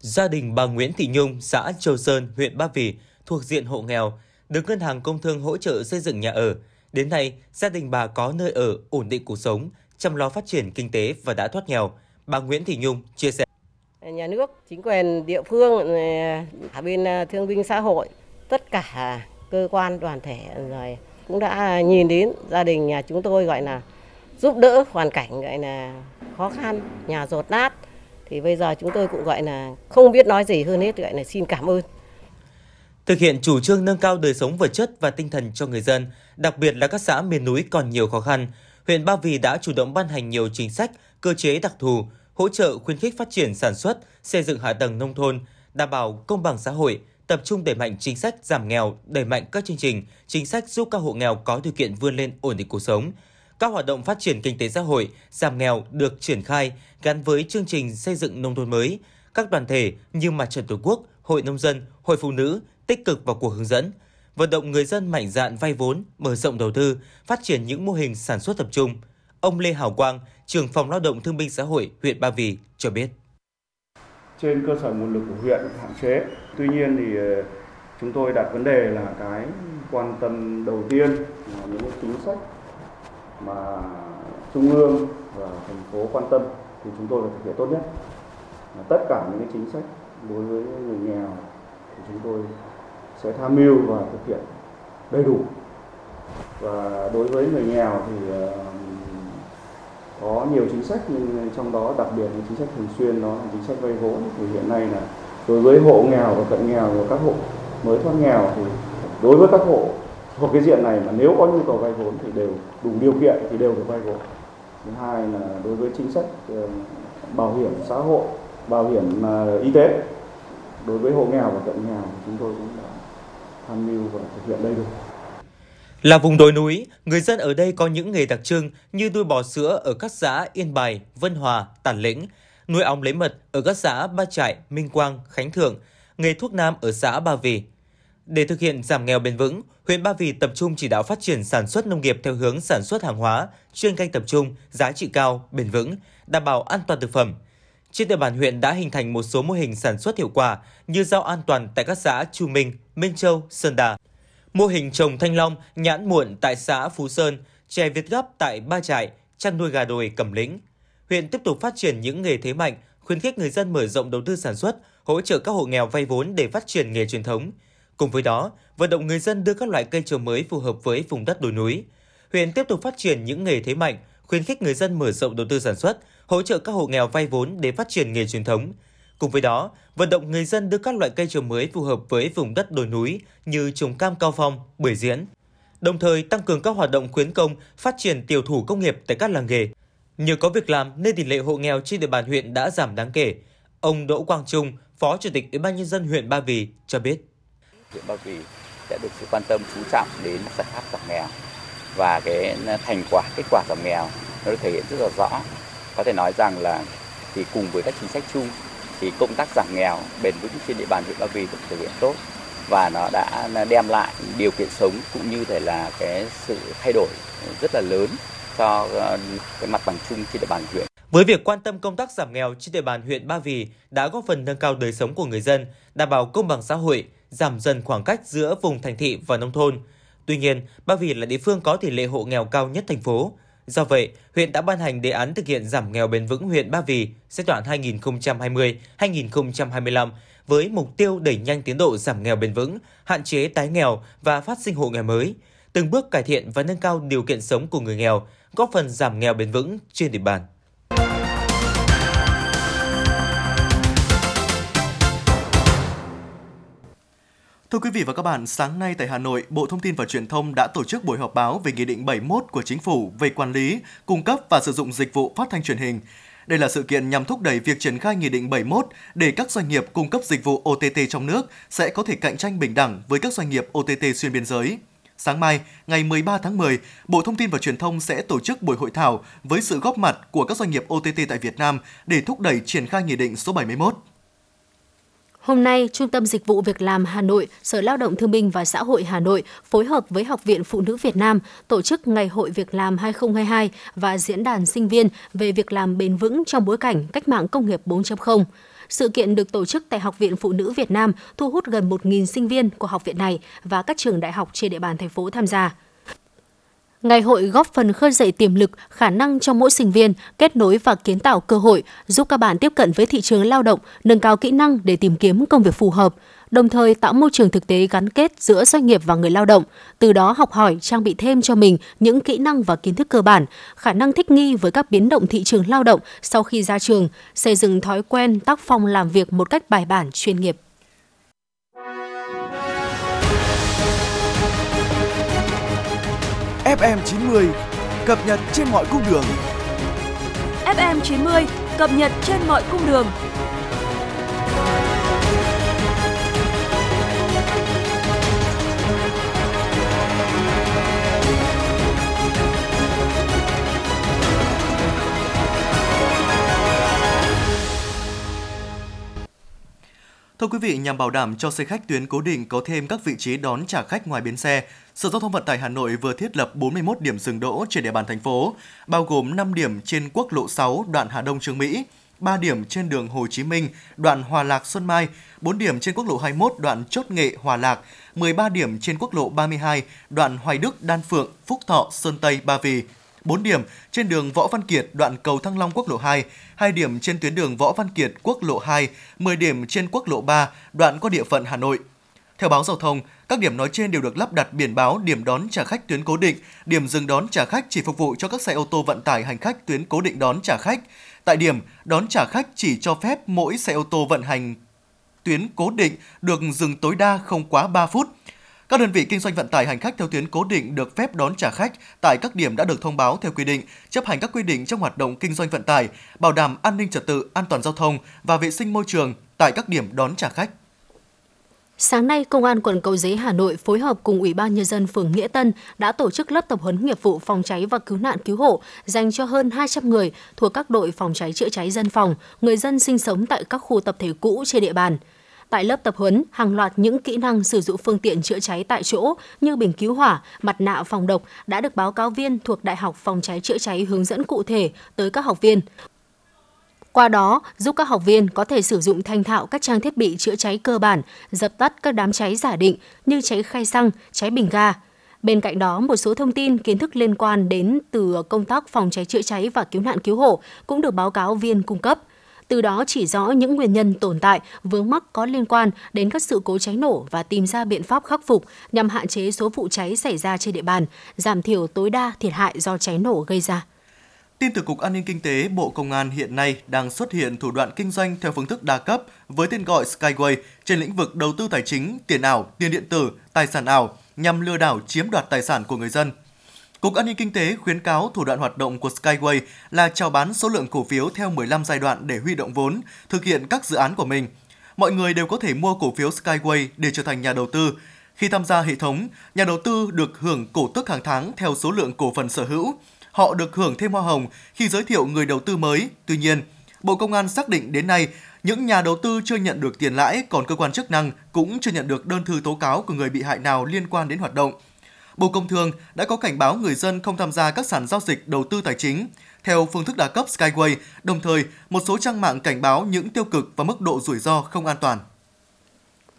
Gia đình bà Nguyễn Thị Nhung, xã Châu Sơn, huyện Ba Vì thuộc diện hộ nghèo, được Ngân hàng Công thương hỗ trợ xây dựng nhà ở. Đến nay, gia đình bà có nơi ở, ổn định cuộc sống, chăm lo phát triển kinh tế và đã thoát nghèo. Bà Nguyễn Thị Nhung chia sẻ. Nhà nước, chính quyền địa phương, ừ, cả bên ờ, thương binh xã hội, tất cả cơ quan đoàn thể rồi cũng đã nhìn đến gia đình nhà chúng tôi gọi là giúp đỡ hoàn cảnh gọi là khó khăn, nhà rột nát thì bây giờ chúng tôi cũng gọi là không biết nói gì hơn hết gọi là xin cảm ơn. Thực hiện chủ trương nâng cao đời sống vật chất và tinh thần cho người dân, đặc biệt là các xã miền núi còn nhiều khó khăn, huyện Ba Vì đã chủ động ban hành nhiều chính sách, cơ chế đặc thù, hỗ trợ khuyến khích phát triển sản xuất, xây dựng hạ tầng nông thôn, đảm bảo công bằng xã hội, tập trung đẩy mạnh chính sách giảm nghèo, đẩy mạnh các chương trình, chính sách giúp các hộ nghèo có điều kiện vươn lên ổn định cuộc sống, các hoạt động phát triển kinh tế xã hội, giảm nghèo được triển khai gắn với chương trình xây dựng nông thôn mới. Các đoàn thể như Mặt trận Tổ quốc, Hội nông dân, Hội phụ nữ tích cực vào cuộc hướng dẫn, vận động người dân mạnh dạn vay vốn, mở rộng đầu tư, phát triển những mô hình sản xuất tập trung. Ông Lê Hảo Quang, trưởng phòng lao động thương binh xã hội huyện Ba Vì cho biết. Trên cơ sở nguồn lực của huyện hạn chế, tuy nhiên thì ờ, chúng tôi đặt vấn đề là cái quan tâm đầu tiên là những chính sách mà trung ương và thành phố quan tâm thì chúng tôi phải thực hiện tốt nhất. Tất cả những cái chính sách đối với người nghèo thì chúng tôi sẽ tham mưu và thực hiện đầy đủ. Và đối với người nghèo thì ờ, có nhiều chính sách nhưng trong đó đặc biệt là chính sách thường xuyên đó là chính sách vay vốn. Thì hiện nay là đối với hộ nghèo và cận nghèo và các hộ mới thoát nghèo thì đối với các hộ thuộc cái diện này mà nếu có nhu cầu vay vốn thì đều đủ điều kiện thì đều được vay vốn thứ hai là đối với chính sách ờ, bảo hiểm xã hội bảo hiểm ờ, y tế đối với hộ nghèo và cận nghèo chúng tôi cũng đã tham mưu và thực hiện đầy đủ là vùng đồi núi, người dân ở đây có những nghề đặc trưng như nuôi bò sữa ở các xã Yên Bài, Vân Hòa, Tản Lĩnh, nuôi ong lấy mật ở các xã Ba Trại, Minh Quang, Khánh Thượng, nghề thuốc nam ở xã Ba Vì. Để thực hiện giảm nghèo bền vững, huyện Ba Vì tập trung chỉ đạo phát triển sản xuất nông nghiệp theo hướng sản xuất hàng hóa, chuyên canh tập trung, giá trị cao, bền vững, đảm bảo an toàn thực phẩm. Trên địa bàn huyện đã hình thành một số mô hình sản xuất hiệu quả như rau an toàn tại các xã Chu Minh, Minh Châu, Sơn Đà. Mô hình trồng thanh long, nhãn muộn tại xã Phú Sơn, chè Việt gấp tại Ba Trại, chăn nuôi gà đồi Cẩm Lĩnh. Huyện tiếp tục phát triển những nghề thế mạnh, khuyến khích người dân mở rộng đầu tư sản xuất, hỗ trợ các hộ nghèo vay vốn để phát triển nghề truyền thống – Cùng với đó, vận động người dân đưa các loại cây trồng mới phù hợp với vùng đất đồi núi. Huyện tiếp tục phát triển những nghề thế mạnh, khuyến khích người dân mở rộng đầu tư sản xuất, hỗ trợ các hộ nghèo vay vốn để phát triển nghề truyền thống. Cùng với đó, vận động người dân đưa các loại cây trồng mới phù hợp với vùng đất đồi núi như trồng cam cao phong, bưởi diễn. Đồng thời tăng cường các hoạt động khuyến công, phát triển tiểu thủ công nghiệp tại các làng nghề. Nhờ có việc làm nên tỷ lệ hộ nghèo trên địa bàn huyện đã giảm đáng kể. Ông Đỗ Quang Trung, Phó Chủ tịch Ủy ban nhân dân huyện Ba Vì cho biết. Huyện Ba Vì sẽ được sự quan tâm chú trọng đến giải pháp giảm nghèo và cái thành quả kết quả giảm nghèo nó được thể hiện rất là rõ. Có thể nói rằng là thì cùng với các chính sách chung thì công tác giảm nghèo bền vững trên địa bàn huyện Ba Vì được thực hiện tốt và nó đã đem lại điều kiện sống cũng như thể là cái sự thay đổi rất là lớn cho ờ, cái mặt bằng chung trên địa bàn huyện. Với việc quan tâm công tác giảm nghèo trên địa bàn huyện Ba Vì đã góp phần nâng cao đời sống của người dân, đảm bảo công bằng xã hội, giảm dần khoảng cách giữa vùng thành thị và nông thôn. Tuy nhiên, Ba Vì là địa phương có tỷ lệ hộ nghèo cao nhất thành phố. Do vậy, huyện đã ban hành đề án thực hiện giảm nghèo bền vững huyện Ba Vì giai đoạn 2020-2025 với mục tiêu đẩy nhanh tiến độ giảm nghèo bền vững, hạn chế tái nghèo và phát sinh hộ nghèo mới, từng bước cải thiện và nâng cao điều kiện sống của người nghèo, góp phần giảm nghèo bền vững trên địa bàn. Thưa quý vị và các bạn, sáng nay tại Hà Nội, Bộ Thông tin và Truyền thông đã tổ chức buổi họp báo về Nghị định 71 của Chính phủ về quản lý, cung cấp và sử dụng dịch vụ phát thanh truyền hình. Đây là sự kiện nhằm thúc đẩy việc triển khai Nghị định 71 để các doanh nghiệp cung cấp dịch vụ OTT trong nước sẽ có thể cạnh tranh bình đẳng với các doanh nghiệp OTT xuyên biên giới. Sáng mai, ngày 13 tháng 10, Bộ Thông tin và Truyền thông sẽ tổ chức buổi hội thảo với sự góp mặt của các doanh nghiệp OTT tại Việt Nam để thúc đẩy triển khai Nghị định số 71. Hôm nay, Trung tâm Dịch vụ Việc làm Hà Nội, Sở Lao động Thương binh và Xã hội Hà Nội phối hợp với Học viện Phụ nữ Việt Nam tổ chức Ngày hội Việc làm 2022 và Diễn đàn sinh viên về việc làm bền vững trong bối cảnh cách mạng công nghiệp 4.0. Sự kiện được tổ chức tại Học viện Phụ nữ Việt Nam, thu hút gần 1.000 sinh viên của học viện này và các trường đại học trên địa bàn thành phố tham gia. Ngày hội góp phần khơi dậy tiềm lực, khả năng cho mỗi sinh viên, kết nối và kiến tạo cơ hội, giúp các bạn tiếp cận với thị trường lao động, nâng cao kỹ năng để tìm kiếm công việc phù hợp, đồng thời tạo môi trường thực tế gắn kết giữa doanh nghiệp và người lao động, từ đó học hỏi, trang bị thêm cho mình những kỹ năng và kiến thức cơ bản, khả năng thích nghi với các biến động thị trường lao động sau khi ra trường, xây dựng thói quen tác phong làm việc một cách bài bản, chuyên nghiệp. FM 90 cập nhật trên mọi cung đường. FM 90 cập nhật trên mọi cung đường. Thưa quý vị, nhằm bảo đảm cho xe khách tuyến cố định có thêm các vị trí đón trả khách ngoài bến xe, Sở Giao thông Vận tải Hà Nội vừa thiết lập 41 điểm dừng đỗ trên địa bàn thành phố, bao gồm 5 điểm trên quốc lộ 6 đoạn Hà Đông Trương Mỹ, 3 điểm trên đường Hồ Chí Minh, đoạn Hòa Lạc Xuân Mai, 4 điểm trên quốc lộ 21 đoạn Chốt Nghệ Hòa Lạc, 13 điểm trên quốc lộ 32 đoạn Hoài Đức Đan Phượng, Phúc Thọ Sơn Tây Ba Vì, 4 điểm trên đường Võ Văn Kiệt đoạn cầu Thăng Long quốc lộ 2, 2 điểm trên tuyến đường Võ Văn Kiệt quốc lộ 2, 10 điểm trên quốc lộ 3 đoạn qua địa phận Hà Nội. Theo báo giao thông, các điểm nói trên đều được lắp đặt biển báo điểm đón trả khách tuyến cố định, điểm dừng đón trả khách chỉ phục vụ cho các xe ô tô vận tải hành khách tuyến cố định đón trả khách. Tại điểm đón trả khách chỉ cho phép mỗi xe ô tô vận hành tuyến cố định được dừng tối đa không quá 3 phút. Các đơn vị kinh doanh vận tải hành khách theo tuyến cố định được phép đón trả khách tại các điểm đã được thông báo theo quy định, chấp hành các quy định trong hoạt động kinh doanh vận tải, bảo đảm an ninh trật tự, an toàn giao thông và vệ sinh môi trường tại các điểm đón trả khách. Sáng nay, Công an quận Cầu Giấy Hà Nội phối hợp cùng Ủy ban Nhân dân phường Nghĩa Tân đã tổ chức lớp tập huấn nghiệp vụ phòng cháy và cứu nạn cứu hộ dành cho hơn 200 người thuộc các đội phòng cháy chữa cháy dân phòng, người dân sinh sống tại các khu tập thể cũ trên địa bàn. Tại lớp tập huấn, hàng loạt những kỹ năng sử dụng phương tiện chữa cháy tại chỗ như bình cứu hỏa, mặt nạ phòng độc đã được báo cáo viên thuộc Đại học Phòng cháy chữa cháy hướng dẫn cụ thể tới các học viên. Qua đó, giúp các học viên có thể sử dụng thành thạo các trang thiết bị chữa cháy cơ bản, dập tắt các đám cháy giả định như cháy khay xăng, cháy bình ga. Bên cạnh đó, một số thông tin kiến thức liên quan đến từ công tác phòng cháy chữa cháy và cứu nạn cứu hộ cũng được báo cáo viên cung cấp. Từ đó chỉ rõ những nguyên nhân tồn tại, vướng mắc có liên quan đến các sự cố cháy nổ và tìm ra biện pháp khắc phục nhằm hạn chế số vụ cháy xảy ra trên địa bàn, giảm thiểu tối đa thiệt hại do cháy nổ gây ra. Tin từ Cục An ninh Kinh tế, Bộ Công an hiện nay đang xuất hiện thủ đoạn kinh doanh theo phương thức đa cấp với tên gọi Skyway trên lĩnh vực đầu tư tài chính, tiền ảo, tiền điện tử, tài sản ảo nhằm lừa đảo chiếm đoạt tài sản của người dân. Cục An ninh Kinh tế khuyến cáo thủ đoạn hoạt động của Skyway là chào bán số lượng cổ phiếu theo 15 giai đoạn để huy động vốn, thực hiện các dự án của mình. mọi người đều có thể mua cổ phiếu Skyway để trở thành nhà đầu tư. Khi tham gia hệ thống, nhà đầu tư được hưởng cổ tức hàng tháng theo số lượng cổ phần sở hữu. Họ được hưởng thêm hoa hồng khi giới thiệu người đầu tư mới. Tuy nhiên, Bộ Công an xác định đến nay, những nhà đầu tư chưa nhận được tiền lãi, còn cơ quan chức năng cũng chưa nhận được đơn thư tố cáo của người bị hại nào liên quan đến hoạt động. Bộ Công Thương đã có cảnh báo người dân không tham gia các sàn giao dịch đầu tư tài chính theo phương thức đa cấp Skyway, đồng thời một số trang mạng cảnh báo những tiêu cực và mức độ rủi ro không an toàn.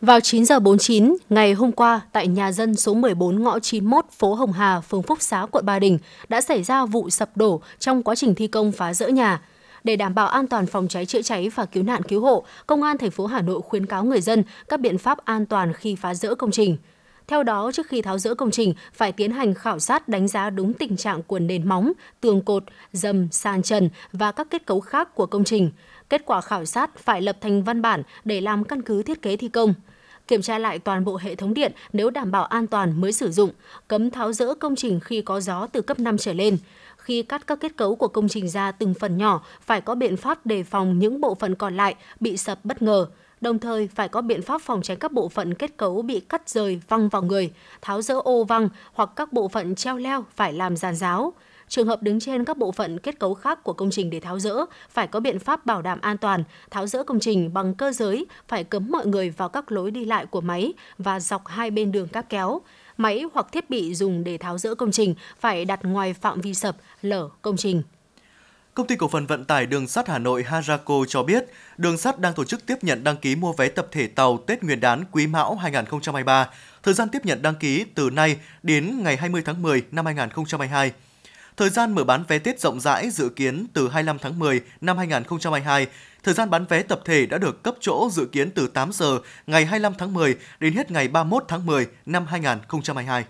Vào 9 giờ 49 ngày hôm qua, tại nhà dân số 14 ngõ 91 phố Hồng Hà, phường Phúc Xá, quận Ba Đình đã xảy ra vụ sập đổ trong quá trình thi công phá rỡ nhà. Để đảm bảo an toàn phòng cháy chữa cháy và cứu nạn cứu hộ, Công an thành phố Hà Nội khuyến cáo người dân các biện pháp an toàn khi phá rỡ công trình. Theo đó, trước khi tháo rỡ công trình, phải tiến hành khảo sát đánh giá đúng tình trạng của nền móng, tường cột, dầm, sàn trần và các kết cấu khác của công trình. Kết quả khảo sát phải lập thành văn bản để làm căn cứ thiết kế thi công kiểm tra lại toàn bộ hệ thống điện nếu đảm bảo an toàn mới sử dụng, cấm tháo rỡ công trình khi có gió từ cấp 5 trở lên. Khi cắt các kết cấu của công trình ra từng phần nhỏ, phải có biện pháp đề phòng những bộ phận còn lại bị sập bất ngờ. Đồng thời phải có biện pháp phòng tránh các bộ phận kết cấu bị cắt rời văng vào người, tháo rỡ ô văng hoặc các bộ phận treo leo phải làm giàn giáo. Trường hợp đứng trên các bộ phận kết cấu khác của công trình để tháo rỡ, phải có biện pháp bảo đảm an toàn, tháo rỡ công trình bằng cơ giới, phải cấm mọi người vào các lối đi lại của máy và dọc hai bên đường cáp kéo. Máy hoặc thiết bị dùng để tháo rỡ công trình phải đặt ngoài phạm vi sập, lở công trình. Công ty cổ phần vận tải đường sắt Hà Nội Harako cho biết, đường sắt đang tổ chức tiếp nhận đăng ký mua vé tập thể tàu Tết Nguyên đán Quý Mão 2023. Thời gian tiếp nhận đăng ký từ nay đến ngày 20 tháng 10 năm 2022. Thời gian mở bán vé Tết rộng rãi dự kiến từ 25 tháng 10 năm 2022. Thời gian bán vé tập thể đã được cấp chỗ dự kiến từ 8 giờ ngày 25 tháng 10 đến hết ngày 31 tháng 10 năm 2022.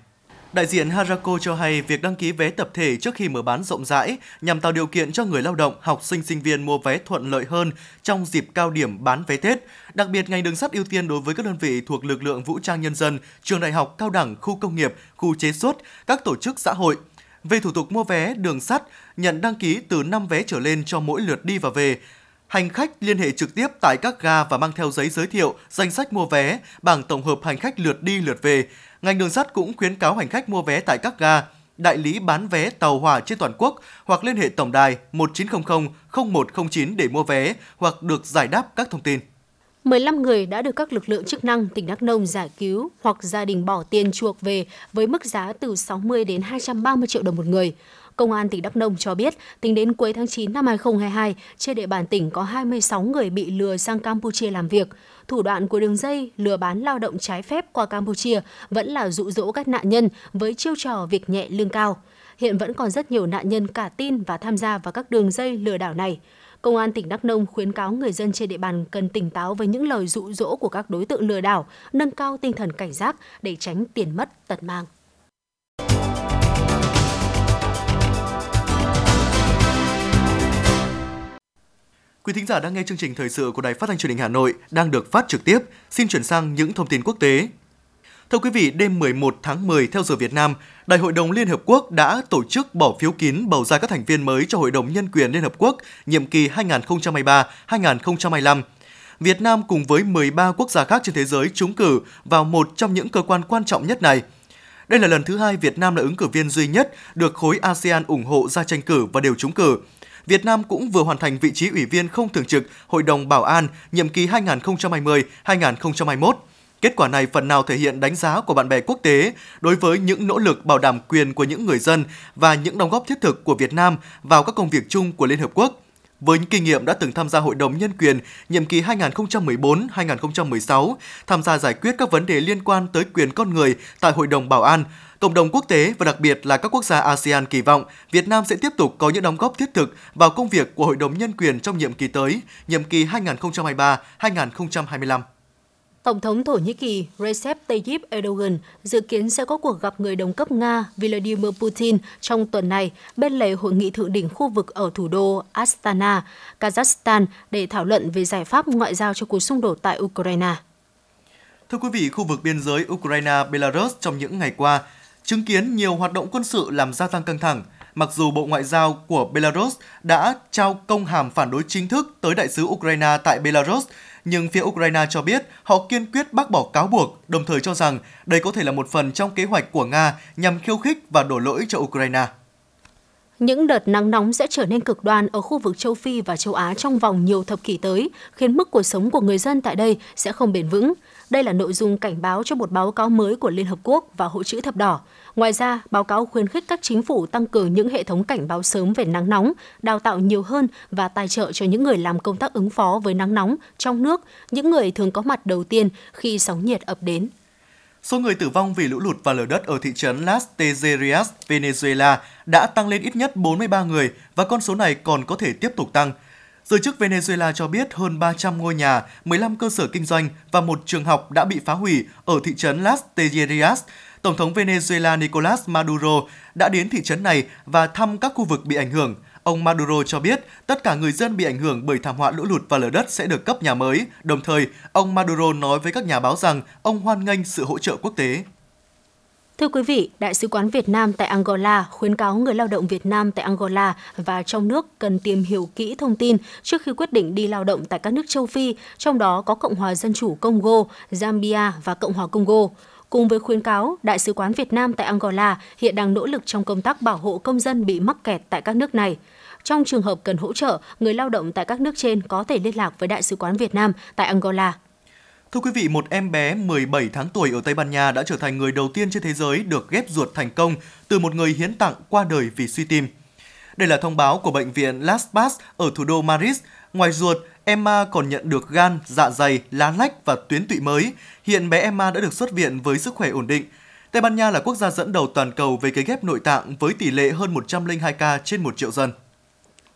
Đại diện Harako cho hay việc đăng ký vé tập thể trước khi mở bán rộng rãi nhằm tạo điều kiện cho người lao động, học sinh, sinh viên mua vé thuận lợi hơn trong dịp cao điểm bán vé Tết. Đặc biệt, ngành đường sắt ưu tiên đối với các đơn vị thuộc lực lượng vũ trang nhân dân, trường đại học, cao đẳng, khu công nghiệp, khu chế xuất, các tổ chức xã hội. Về thủ tục mua vé đường sắt, nhận đăng ký từ 5 vé trở lên cho mỗi lượt đi và về. Hành khách liên hệ trực tiếp tại các ga và mang theo giấy giới thiệu, danh sách mua vé, bảng tổng hợp hành khách lượt đi lượt về ngành đường sắt cũng khuyến cáo hành khách mua vé tại các ga, đại lý bán vé tàu hỏa trên toàn quốc hoặc liên hệ tổng đài 1900 0109 để mua vé hoặc được giải đáp các thông tin. 15 người đã được các lực lượng chức năng tỉnh Đắk Nông giải cứu hoặc gia đình bỏ tiền chuộc về với mức giá từ 60 đến 230 triệu đồng một người. Công an tỉnh Đắk Nông cho biết, tính đến cuối tháng 9 năm 2022, trên địa bàn tỉnh có 26 người bị lừa sang Campuchia làm việc. Thủ đoạn của đường dây lừa bán lao động trái phép qua Campuchia vẫn là dụ dỗ các nạn nhân với chiêu trò việc nhẹ lương cao. Hiện vẫn còn rất nhiều nạn nhân cả tin và tham gia vào các đường dây lừa đảo này. Công an tỉnh Đắk Nông khuyến cáo người dân trên địa bàn cần tỉnh táo với những lời dụ dỗ của các đối tượng lừa đảo, nâng cao tinh thần cảnh giác để tránh tiền mất tật mang. Quý thính giả đang nghe chương trình thời sự của Đài Phát thanh Truyền hình Hà Nội đang được phát trực tiếp. Xin chuyển sang những thông tin quốc tế. Thưa quý vị, đêm 11 tháng 10 theo giờ Việt Nam, Đại hội đồng Liên Hợp Quốc đã tổ chức bỏ phiếu kín bầu ra các thành viên mới cho Hội đồng Nhân quyền Liên Hợp Quốc nhiệm kỳ 2023-2025. Việt Nam cùng với 13 quốc gia khác trên thế giới trúng cử vào một trong những cơ quan quan trọng nhất này. Đây là lần thứ hai Việt Nam là ứng cử viên duy nhất được khối ASEAN ủng hộ ra tranh cử và đều trúng cử. Việt Nam cũng vừa hoàn thành vị trí ủy viên không thường trực Hội đồng Bảo an nhiệm kỳ 2020-2021. Kết quả này phần nào thể hiện đánh giá của bạn bè quốc tế đối với những nỗ lực bảo đảm quyền của những người dân và những đóng góp thiết thực của Việt Nam vào các công việc chung của Liên Hợp Quốc. Với những kinh nghiệm đã từng tham gia Hội đồng Nhân quyền nhiệm kỳ 2014-2016, tham gia giải quyết các vấn đề liên quan tới quyền con người tại Hội đồng Bảo an, Cộng đồng quốc tế và đặc biệt là các quốc gia ASEAN kỳ vọng Việt Nam sẽ tiếp tục có những đóng góp thiết thực vào công việc của Hội đồng Nhân quyền trong nhiệm kỳ tới, nhiệm kỳ 2023-2025. Tổng thống Thổ Nhĩ Kỳ Recep Tayyip Erdogan dự kiến sẽ có cuộc gặp người đồng cấp Nga Vladimir Putin trong tuần này bên lề hội nghị thượng đỉnh khu vực ở thủ đô Astana, Kazakhstan để thảo luận về giải pháp ngoại giao cho cuộc xung đột tại Ukraine. Thưa quý vị, khu vực biên giới Ukraine-Belarus trong những ngày qua chứng kiến nhiều hoạt động quân sự làm gia tăng căng thẳng. Mặc dù Bộ Ngoại giao của Belarus đã trao công hàm phản đối chính thức tới đại sứ Ukraine tại Belarus, nhưng phía Ukraine cho biết họ kiên quyết bác bỏ cáo buộc, đồng thời cho rằng đây có thể là một phần trong kế hoạch của Nga nhằm khiêu khích và đổ lỗi cho Ukraine. Những đợt nắng nóng sẽ trở nên cực đoan ở khu vực châu Phi và châu Á trong vòng nhiều thập kỷ tới, khiến mức cuộc sống của người dân tại đây sẽ không bền vững. Đây là nội dung cảnh báo cho một báo cáo mới của Liên Hợp Quốc và Hội chữ thập đỏ. Ngoài ra, báo cáo khuyến khích các chính phủ tăng cường những hệ thống cảnh báo sớm về nắng nóng, đào tạo nhiều hơn và tài trợ cho những người làm công tác ứng phó với nắng nóng trong nước, những người thường có mặt đầu tiên khi sóng nhiệt ập đến. Số người tử vong vì lũ lụt và lở đất ở thị trấn Las Tejerias, Venezuela đã tăng lên ít nhất 43 người và con số này còn có thể tiếp tục tăng. Giới chức Venezuela cho biết hơn 300 ngôi nhà, 15 cơ sở kinh doanh và một trường học đã bị phá hủy ở thị trấn Las Tejerias. Tổng thống Venezuela Nicolas Maduro đã đến thị trấn này và thăm các khu vực bị ảnh hưởng. Ông Maduro cho biết tất cả người dân bị ảnh hưởng bởi thảm họa lũ lụt và lở đất sẽ được cấp nhà mới. Đồng thời, ông Maduro nói với các nhà báo rằng ông hoan nghênh sự hỗ trợ quốc tế. Thưa quý vị, Đại sứ quán Việt Nam tại Angola khuyến cáo người lao động Việt Nam tại Angola và trong nước cần tìm hiểu kỹ thông tin trước khi quyết định đi lao động tại các nước châu Phi, trong đó có Cộng hòa Dân chủ Congo, Zambia và Cộng hòa Congo. Cùng với khuyến cáo, Đại sứ quán Việt Nam tại Angola hiện đang nỗ lực trong công tác bảo hộ công dân bị mắc kẹt tại các nước này. Trong trường hợp cần hỗ trợ, người lao động tại các nước trên có thể liên lạc với Đại sứ quán Việt Nam tại Angola. Thưa quý vị, một em bé 17 tháng tuổi ở Tây Ban Nha đã trở thành người đầu tiên trên thế giới được ghép ruột thành công từ một người hiến tặng qua đời vì suy tim. Đây là thông báo của bệnh viện Las Paz ở thủ đô Madrid. Ngoài ruột, Emma còn nhận được gan, dạ dày, lá lách và tuyến tụy mới. Hiện bé Emma đã được xuất viện với sức khỏe ổn định. Tây Ban Nha là quốc gia dẫn đầu toàn cầu về cấy ghép nội tạng với tỷ lệ hơn 102 ca trên 1 triệu dân.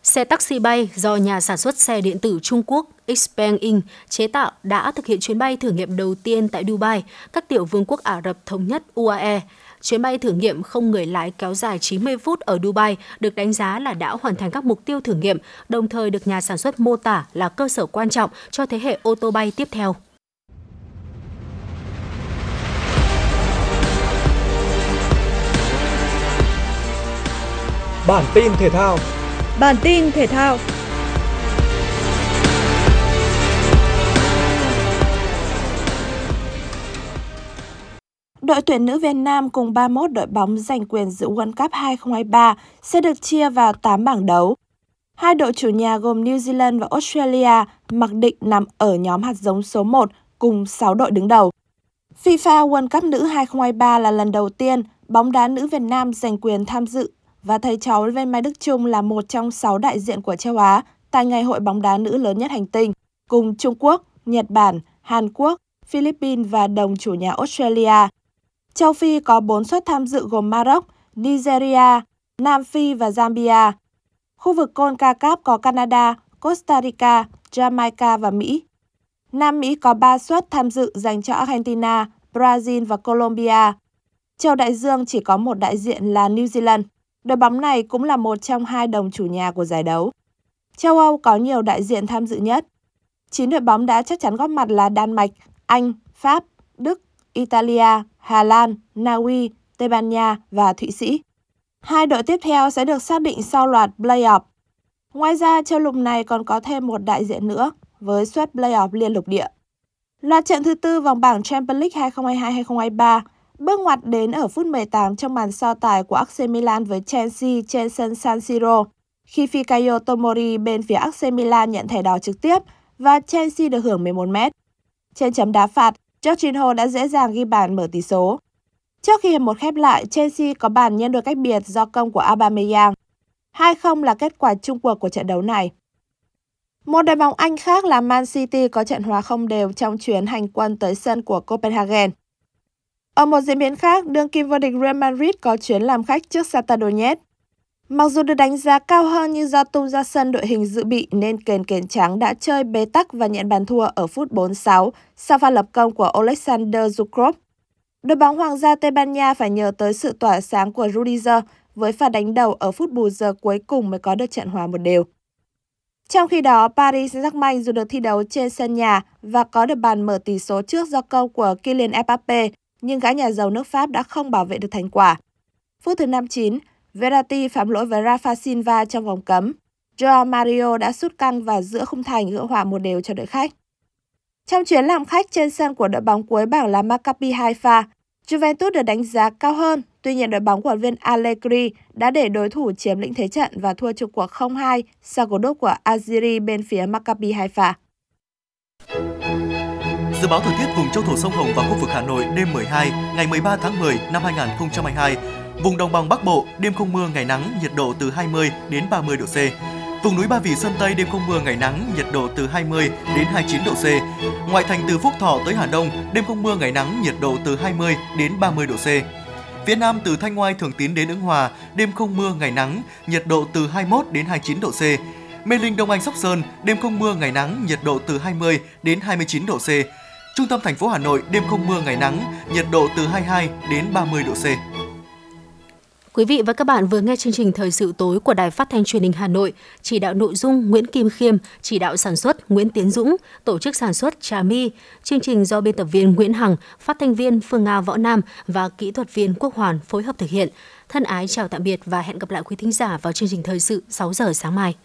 Xe taxi bay do nhà sản xuất xe điện tử Trung Quốc Xpeng Inc. chế tạo đã thực hiện chuyến bay thử nghiệm đầu tiên tại Dubai, các tiểu vương quốc Ả Rập Thống nhất UAE. Chuyến bay thử nghiệm không người lái kéo dài 90 phút ở Dubai được đánh giá là đã hoàn thành các mục tiêu thử nghiệm, đồng thời được nhà sản xuất mô tả là cơ sở quan trọng cho thế hệ ô tô bay tiếp theo. Bản tin thể thao Bản tin thể thao Đội tuyển nữ Việt Nam cùng 31 đội bóng giành quyền dự World Cup 2023 sẽ được chia vào 8 bảng đấu. Hai đội chủ nhà gồm New Zealand và Australia mặc định nằm ở nhóm hạt giống số 1 cùng 6 đội đứng đầu. FIFA World Cup nữ 2023 là lần đầu tiên bóng đá nữ Việt Nam giành quyền tham dự và thầy cháu Lê Mai Đức Trung là một trong 6 đại diện của châu Á tại ngày hội bóng đá nữ lớn nhất hành tinh, cùng Trung Quốc, Nhật Bản, Hàn Quốc, Philippines và đồng chủ nhà Australia. Châu Phi có 4 suất tham dự gồm Maroc, Nigeria, Nam Phi và Zambia. Khu vực CONCACAF có Canada, Costa Rica, Jamaica và Mỹ. Nam Mỹ có 3 suất tham dự dành cho Argentina, Brazil và Colombia. Châu Đại Dương chỉ có một đại diện là New Zealand. Đội bóng này cũng là một trong hai đồng chủ nhà của giải đấu. Châu Âu có nhiều đại diện tham dự nhất. 9 đội bóng đã chắc chắn góp mặt là Đan Mạch, Anh, Pháp, Đức, Italia, Hà Lan, Na Uy, Tây Ban Nha và Thụy Sĩ. Hai đội tiếp theo sẽ được xác định sau loạt play-off. Ngoài ra, châu lục này còn có thêm một đại diện nữa với suất play-off liên lục địa. Loạt trận thứ tư vòng bảng Champions League 2022-2023 bước ngoặt đến ở phút 18 trong màn so tài của AC Milan với Chelsea trên sân San Siro. Khi Fikayo Tomori bên phía AC Milan nhận thẻ đỏ trực tiếp và Chelsea được hưởng 11 mét. Trên chấm đá phạt, Jorginho đã dễ dàng ghi bàn mở tỷ số. Trước khi hiệp một khép lại, Chelsea có bàn nhân đôi cách biệt do công của Aubameyang. 2-0 là kết quả chung cuộc của trận đấu này. Một đội bóng Anh khác là Man City có trận hòa không đều trong chuyến hành quân tới sân của Copenhagen. Ở một diễn biến khác, đương kim vô địch Real Madrid có chuyến làm khách trước Shakhtar Donetsk. Mặc dù được đánh giá cao hơn nhưng do tung ra sân đội hình dự bị nên kền kền trắng đã chơi bế tắc và nhận bàn thua ở phút 46 sau pha lập công của Alexander Zukrov. Đội bóng Hoàng gia Tây Ban Nha phải nhờ tới sự tỏa sáng của Rudiger với pha đánh đầu ở phút bù giờ cuối cùng mới có được trận hòa một đều. Trong khi đó, Paris Saint-Germain dù được thi đấu trên sân nhà và có được bàn mở tỷ số trước do công của Kylian Mbappe, nhưng gã nhà giàu nước Pháp đã không bảo vệ được thành quả. Phút thứ 59, Verratti phạm lỗi với Rafa Silva trong vòng cấm. Joao Mario đã sút căng vào giữa khung thành gỡ hòa một đều cho đội khách. Trong chuyến làm khách trên sân của đội bóng cuối bảng là Maccabi Haifa, Juventus được đánh giá cao hơn, tuy nhiên đội bóng của viên Allegri đã để đối thủ chiếm lĩnh thế trận và thua chung cuộc 0-2 sau cú đúc của Aziri bên phía Maccabi Haifa. Dự báo thời tiết vùng châu thổ sông Hồng và khu vực Hà Nội đêm 12 ngày 13 tháng 10 năm 2022. Vùng đồng bằng Bắc Bộ đêm không mưa ngày nắng, nhiệt độ từ 20 đến 30 độ C. Vùng núi Ba Vì Sơn Tây đêm không mưa ngày nắng, nhiệt độ từ 20 đến 29 độ C. Ngoại thành từ Phúc Thọ tới Hà Đông đêm không mưa ngày nắng, nhiệt độ từ 20 đến 30 độ C. Phía Nam từ Thanh Oai Thường Tín đến Ứng Hòa đêm không mưa ngày nắng, nhiệt độ từ 21 đến 29 độ C. Mê Linh Đông Anh Sóc Sơn đêm không mưa ngày nắng, nhiệt độ từ 20 đến 29 độ C. Trung tâm thành phố Hà Nội đêm không mưa ngày nắng, nhiệt độ từ 22 đến 30 độ C. Quý vị và các bạn vừa nghe chương trình Thời sự tối của Đài Phát thanh Truyền hình Hà Nội, chỉ đạo nội dung Nguyễn Kim Khiêm, chỉ đạo sản xuất Nguyễn Tiến Dũng, tổ chức sản xuất Trà My. Chương trình do biên tập viên Nguyễn Hằng, phát thanh viên Phương Nga Võ Nam và kỹ thuật viên Quốc Hoàn phối hợp thực hiện. Thân ái chào tạm biệt và hẹn gặp lại quý thính giả vào chương trình Thời sự 6 giờ sáng mai.